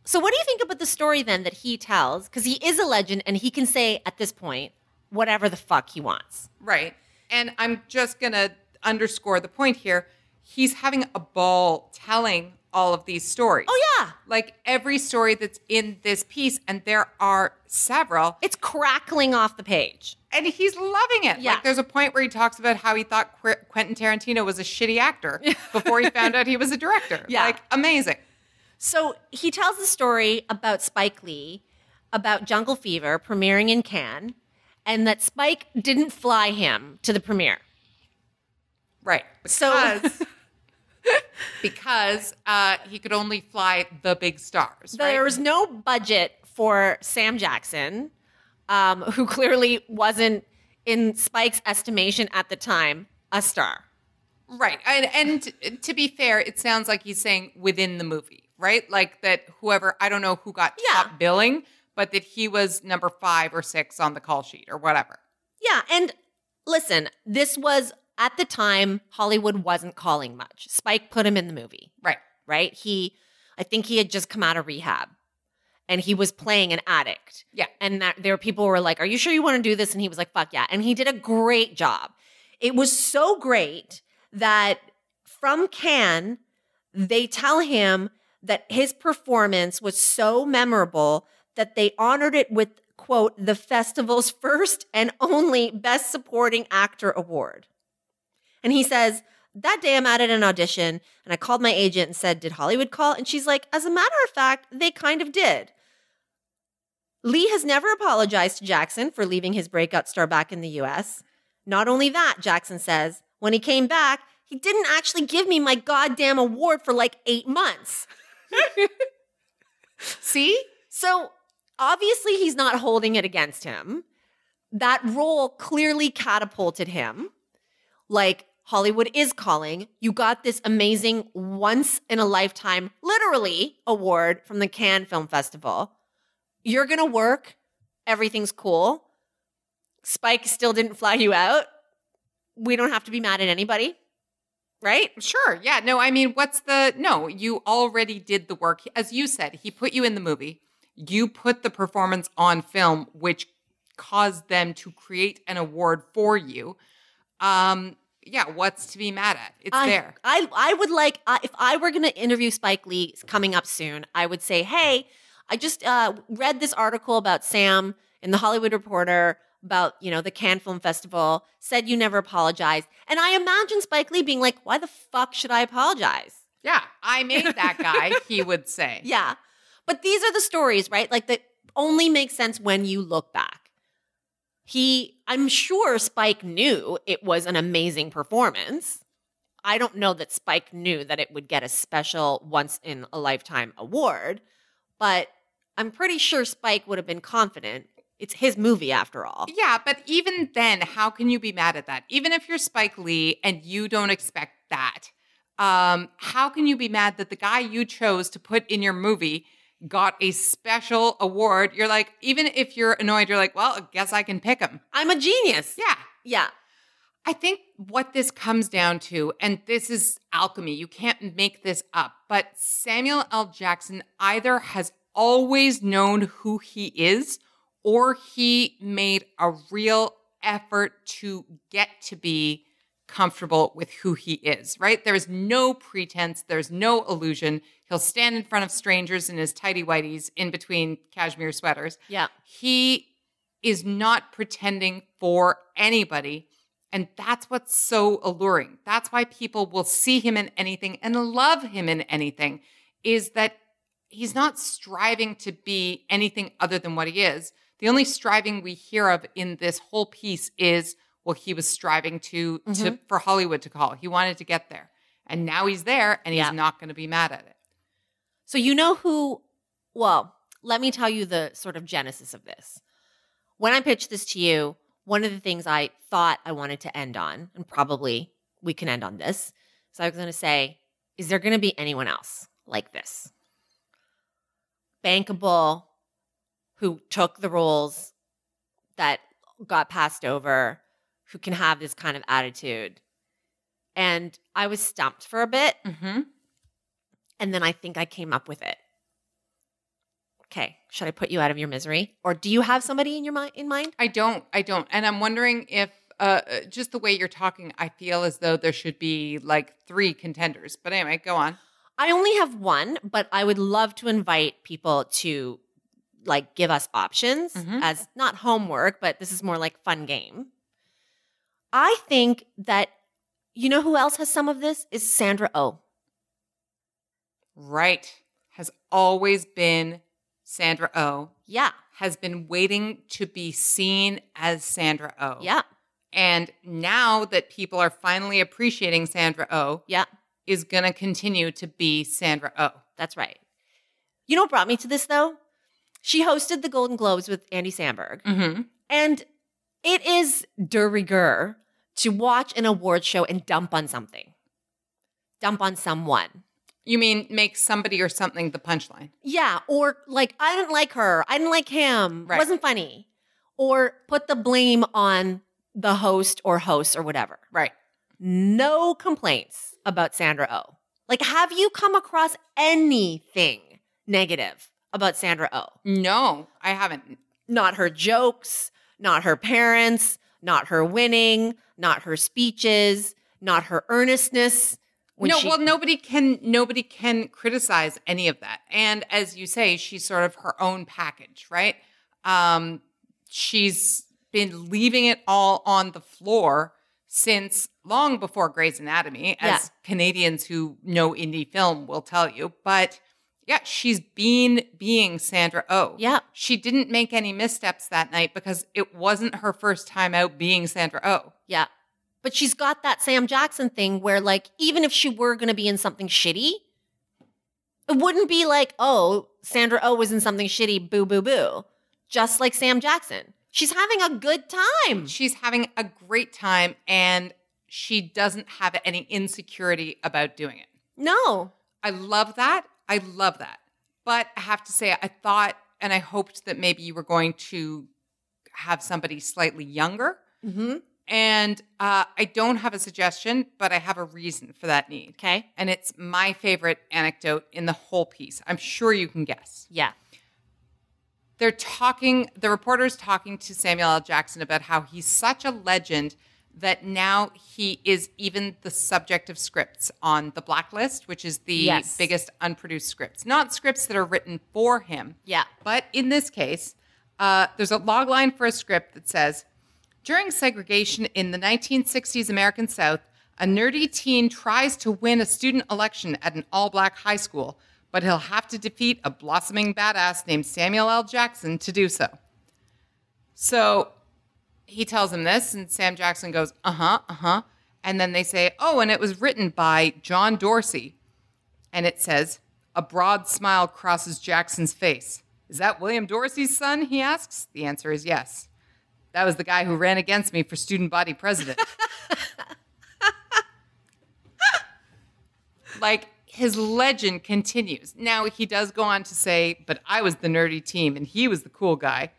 Speaker 1: So, what do you think about the story then that he tells? Because he is a legend and he can say at this point whatever the fuck he wants.
Speaker 2: Right. And I'm just going to underscore the point here. He's having a ball telling all of these stories.
Speaker 1: Oh, yeah.
Speaker 2: Like every story that's in this piece, and there are several.
Speaker 1: It's crackling off the page.
Speaker 2: And he's loving it.
Speaker 1: Yeah.
Speaker 2: Like there's a point where he talks about how he thought Qu- Quentin Tarantino was a shitty actor before he found out he was a director.
Speaker 1: Yeah.
Speaker 2: Like amazing.
Speaker 1: So he tells the story about Spike Lee, about Jungle Fever premiering in Cannes, and that Spike didn't fly him to the premiere.
Speaker 2: Right.
Speaker 1: So-
Speaker 2: Because, because uh, he could only fly the big stars. right?
Speaker 1: There was no budget for Sam Jackson, um, who clearly wasn't, in Spike's estimation at the time, a star.
Speaker 2: Right. And, and to be fair, it sounds like he's saying within the movie, right? Like that whoever, I don't know who got
Speaker 1: Yeah.
Speaker 2: top billing, but that he was number five or six on the call sheet or whatever.
Speaker 1: Yeah, and listen, this was at the time Hollywood wasn't calling much. Spike put him in the movie,
Speaker 2: Right.
Speaker 1: right? He, I think he had just come out of rehab, and he was playing an addict.
Speaker 2: Yeah.
Speaker 1: and that there were people who were like, "Are you sure you want to do this?" And he was like, "Fuck yeah!" And he did a great job. It was so great that from Cannes, they tell him that his performance was so memorable that they honored it with quote the festival's first and only best supporting actor award. And he says, that day I'm at an audition and I called my agent and said, Did Hollywood call? And she's like, As a matter of fact, they kind of did. Lee has never apologized to Jackson for leaving his breakout star back in the US. Not only that, Jackson says, when he came back, he didn't actually give me my goddamn award for like eight months.
Speaker 2: See?
Speaker 1: So obviously, he's not holding it against him. That role clearly catapulted him. Like, Hollywood is calling. You got this amazing once in a lifetime, literally, award from the Cannes Film Festival. You're going to work. Everything's cool. Spike still didn't fly you out. We don't have to be mad at anybody, right?
Speaker 2: Sure. Yeah. No, I mean, what's the no? You already did the work. As you said, he put you in the movie. You put the performance on film, which caused them to create an award for you. Um, yeah, what's to be mad at? It's
Speaker 1: I,
Speaker 2: there.
Speaker 1: I I would like uh, if I were going to interview Spike Lee coming up soon, I would say, "Hey, I just uh, read this article about Sam in the Hollywood Reporter about you know the Cannes Film Festival. Said you never apologized, and I imagine Spike Lee being like, "Why the fuck should I apologize?"
Speaker 2: Yeah, I made that guy, he would say.
Speaker 1: Yeah, but these are the stories, right? Like that only make sense when you look back. He, I'm sure Spike knew it was an amazing performance. I don't know that Spike knew that it would get a special once in a lifetime award, but I'm pretty sure Spike would have been confident. It's his movie after all.
Speaker 2: Yeah, but even then, how can you be mad at that? Even if you're Spike Lee and you don't expect that, um, how can you be mad that the guy you chose to put in your movie got a special award? You're like, even if you're annoyed, you're like, well, I guess I can pick him.
Speaker 1: I'm a genius.
Speaker 2: Yeah.
Speaker 1: Yeah.
Speaker 2: I think what this comes down to, and this is alchemy, you can't make this up, but Samuel L. Jackson either has always known who he is or he made a real effort to get to be comfortable with who he is, right? There's no pretense, there's no illusion. He'll stand in front of strangers in his tidy whities in between cashmere sweaters.
Speaker 1: Yeah.
Speaker 2: He is not pretending for anybody. And that's what's so alluring. That's why people will see him in anything and love him in anything, is that he's not striving to be anything other than what he is. The only striving we hear of in this whole piece is, well, he was striving to, to mm-hmm. for Hollywood to call. He wanted to get there. And now he's there and he's
Speaker 1: Yeah.
Speaker 2: not going to be mad at it.
Speaker 1: So you know who? Well, let me tell you the sort of genesis of this. When I pitched this to you, one of the things I thought I wanted to end on, and probably we can end on this, so I was going to say, is there going to be anyone else like this? Bankable, who took the roles that got passed over, who can have this kind of attitude. And I was stumped for a bit.
Speaker 2: Mm-hmm.
Speaker 1: And then I think I came up with it. Okay. Should I put you out of your misery? Or do you have somebody in your mind in mind?
Speaker 2: I don't. I don't. And I'm wondering if uh, uh, just the way you're talking, I feel as though there should be like three contenders. But anyway, go on.
Speaker 1: I only have one, but I would love to invite people to like give us options
Speaker 2: Mhm.
Speaker 1: as not homework, but this is more like fun game. I think that you know who else has some of this is Sandra Oh.
Speaker 2: Right. Has always been Sandra O.
Speaker 1: Yeah.
Speaker 2: Has been waiting to be seen as Sandra O.
Speaker 1: Yeah.
Speaker 2: And now that people are finally appreciating Sandra O,
Speaker 1: Yeah.
Speaker 2: is going to continue to be Sandra O.
Speaker 1: That's right. You know what brought me to this though? She hosted the Golden Globes with Andy Samberg.
Speaker 2: Mm-hmm.
Speaker 1: And it is de rigueur to watch an award show and dump on something. Dump on someone.
Speaker 2: You mean make somebody or something the punchline?
Speaker 1: Yeah, or like I didn't like her, I didn't like him,
Speaker 2: Right.
Speaker 1: wasn't funny. Or put the blame on the host or hosts or whatever.
Speaker 2: Right.
Speaker 1: No complaints about Sandra O. Like, have you come across anything negative about Sandra O?
Speaker 2: No, I haven't.
Speaker 1: Not her jokes, not her parents, not her winning, not her speeches, not her earnestness.
Speaker 2: No,
Speaker 1: she-
Speaker 2: well, nobody can nobody can criticize any of that. And as you say, she's sort of her own package, right? Um, she's been leaving it all on the floor since long before Grey's Anatomy, as
Speaker 1: Yeah.
Speaker 2: Canadians who know indie film will tell you. But yeah, she's been being Sandra Oh.
Speaker 1: Yeah.
Speaker 2: She didn't make any missteps that night because it wasn't her first time out being Sandra Oh.
Speaker 1: Yeah. But she's got that Sam Jackson thing where, like, even if she were going to be in something shitty, it wouldn't be like, oh, Sandra Oh was in something shitty, boo, boo, boo. Just like Sam Jackson. She's having a good time.
Speaker 2: She's having a great time and she doesn't have any insecurity about doing it.
Speaker 1: No.
Speaker 2: I love that. I love that. But I have to say, I thought and I hoped that maybe you were going to have somebody slightly younger.
Speaker 1: Mm-hmm.
Speaker 2: And uh, I don't have a suggestion, but I have a reason for that need.
Speaker 1: Okay.
Speaker 2: And it's my favorite anecdote in the whole piece. I'm sure you can guess.
Speaker 1: Yeah.
Speaker 2: they're talking the reporter's talking to samuel l jackson about how he's such a legend that now he is even the subject of scripts on the blacklist which is the
Speaker 1: Yes.
Speaker 2: biggest unproduced scripts not scripts that are written for him
Speaker 1: Yeah.
Speaker 2: but in this case uh, there's a log line for a script that says during segregation in the 1960s american south a nerdy teen tries to win a student election at an all black high school, but he'll have to defeat a blossoming badass named Samuel L. Jackson to do so. So he tells him this, and Sam Jackson goes, uh huh, uh huh. And then they say, oh, and it was written by John Dorsey. And it says, a broad smile crosses Jackson's face. Is that William Dorsey's son? He asks. The answer is yes. That was the guy who ran against me for student body president. like his legend continues. Now he does go on to say, but I was the nerdy team and he was the cool guy.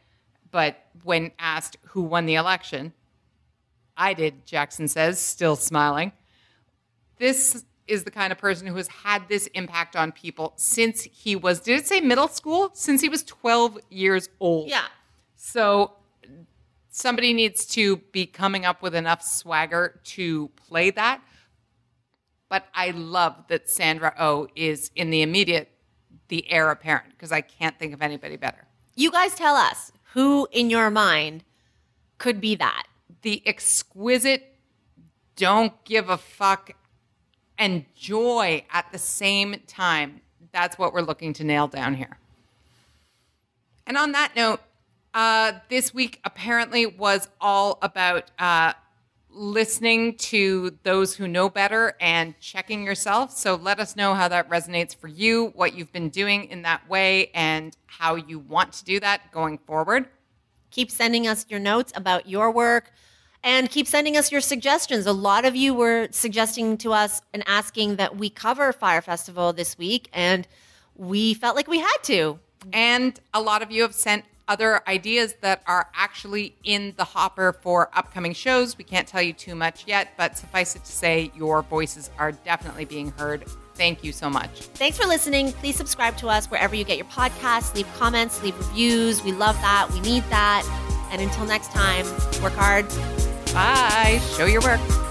Speaker 2: But when asked who won the election, I did, Jackson says, still smiling. This is the kind of person who has had this impact on people since he was, did it say middle school? Since he was 12 years old.
Speaker 1: Yeah.
Speaker 2: So somebody needs to be coming up with enough swagger to play that. But I love that Sandra O is in the immediate, the heir apparent, because I can't think of anybody better.
Speaker 1: You guys tell us who in your mind could be that.
Speaker 2: The exquisite, don't give a fuck, and joy at the same time. That's what we're looking to nail down here. And on that note, uh, this week apparently was all about uh, listening to those who know better and checking yourself. So let us know how that resonates for you, what you've been doing in that way, and how you want to do that going forward.
Speaker 1: Keep sending us your notes about your work and keep sending us your suggestions. A lot of you were suggesting to us and asking that we cover Fyre Festival this week, and we felt like we had to.
Speaker 2: And a lot of you have sent other ideas that are actually in the hopper for upcoming shows. We can't tell you too much yet, but suffice it to say, your voices are definitely being heard. Thank you so much.
Speaker 1: Thanks for listening. Please subscribe to us wherever you get your podcasts. Leave comments, leave reviews. We love that. We need that. And until next time, work hard.
Speaker 2: Bye. Show your work.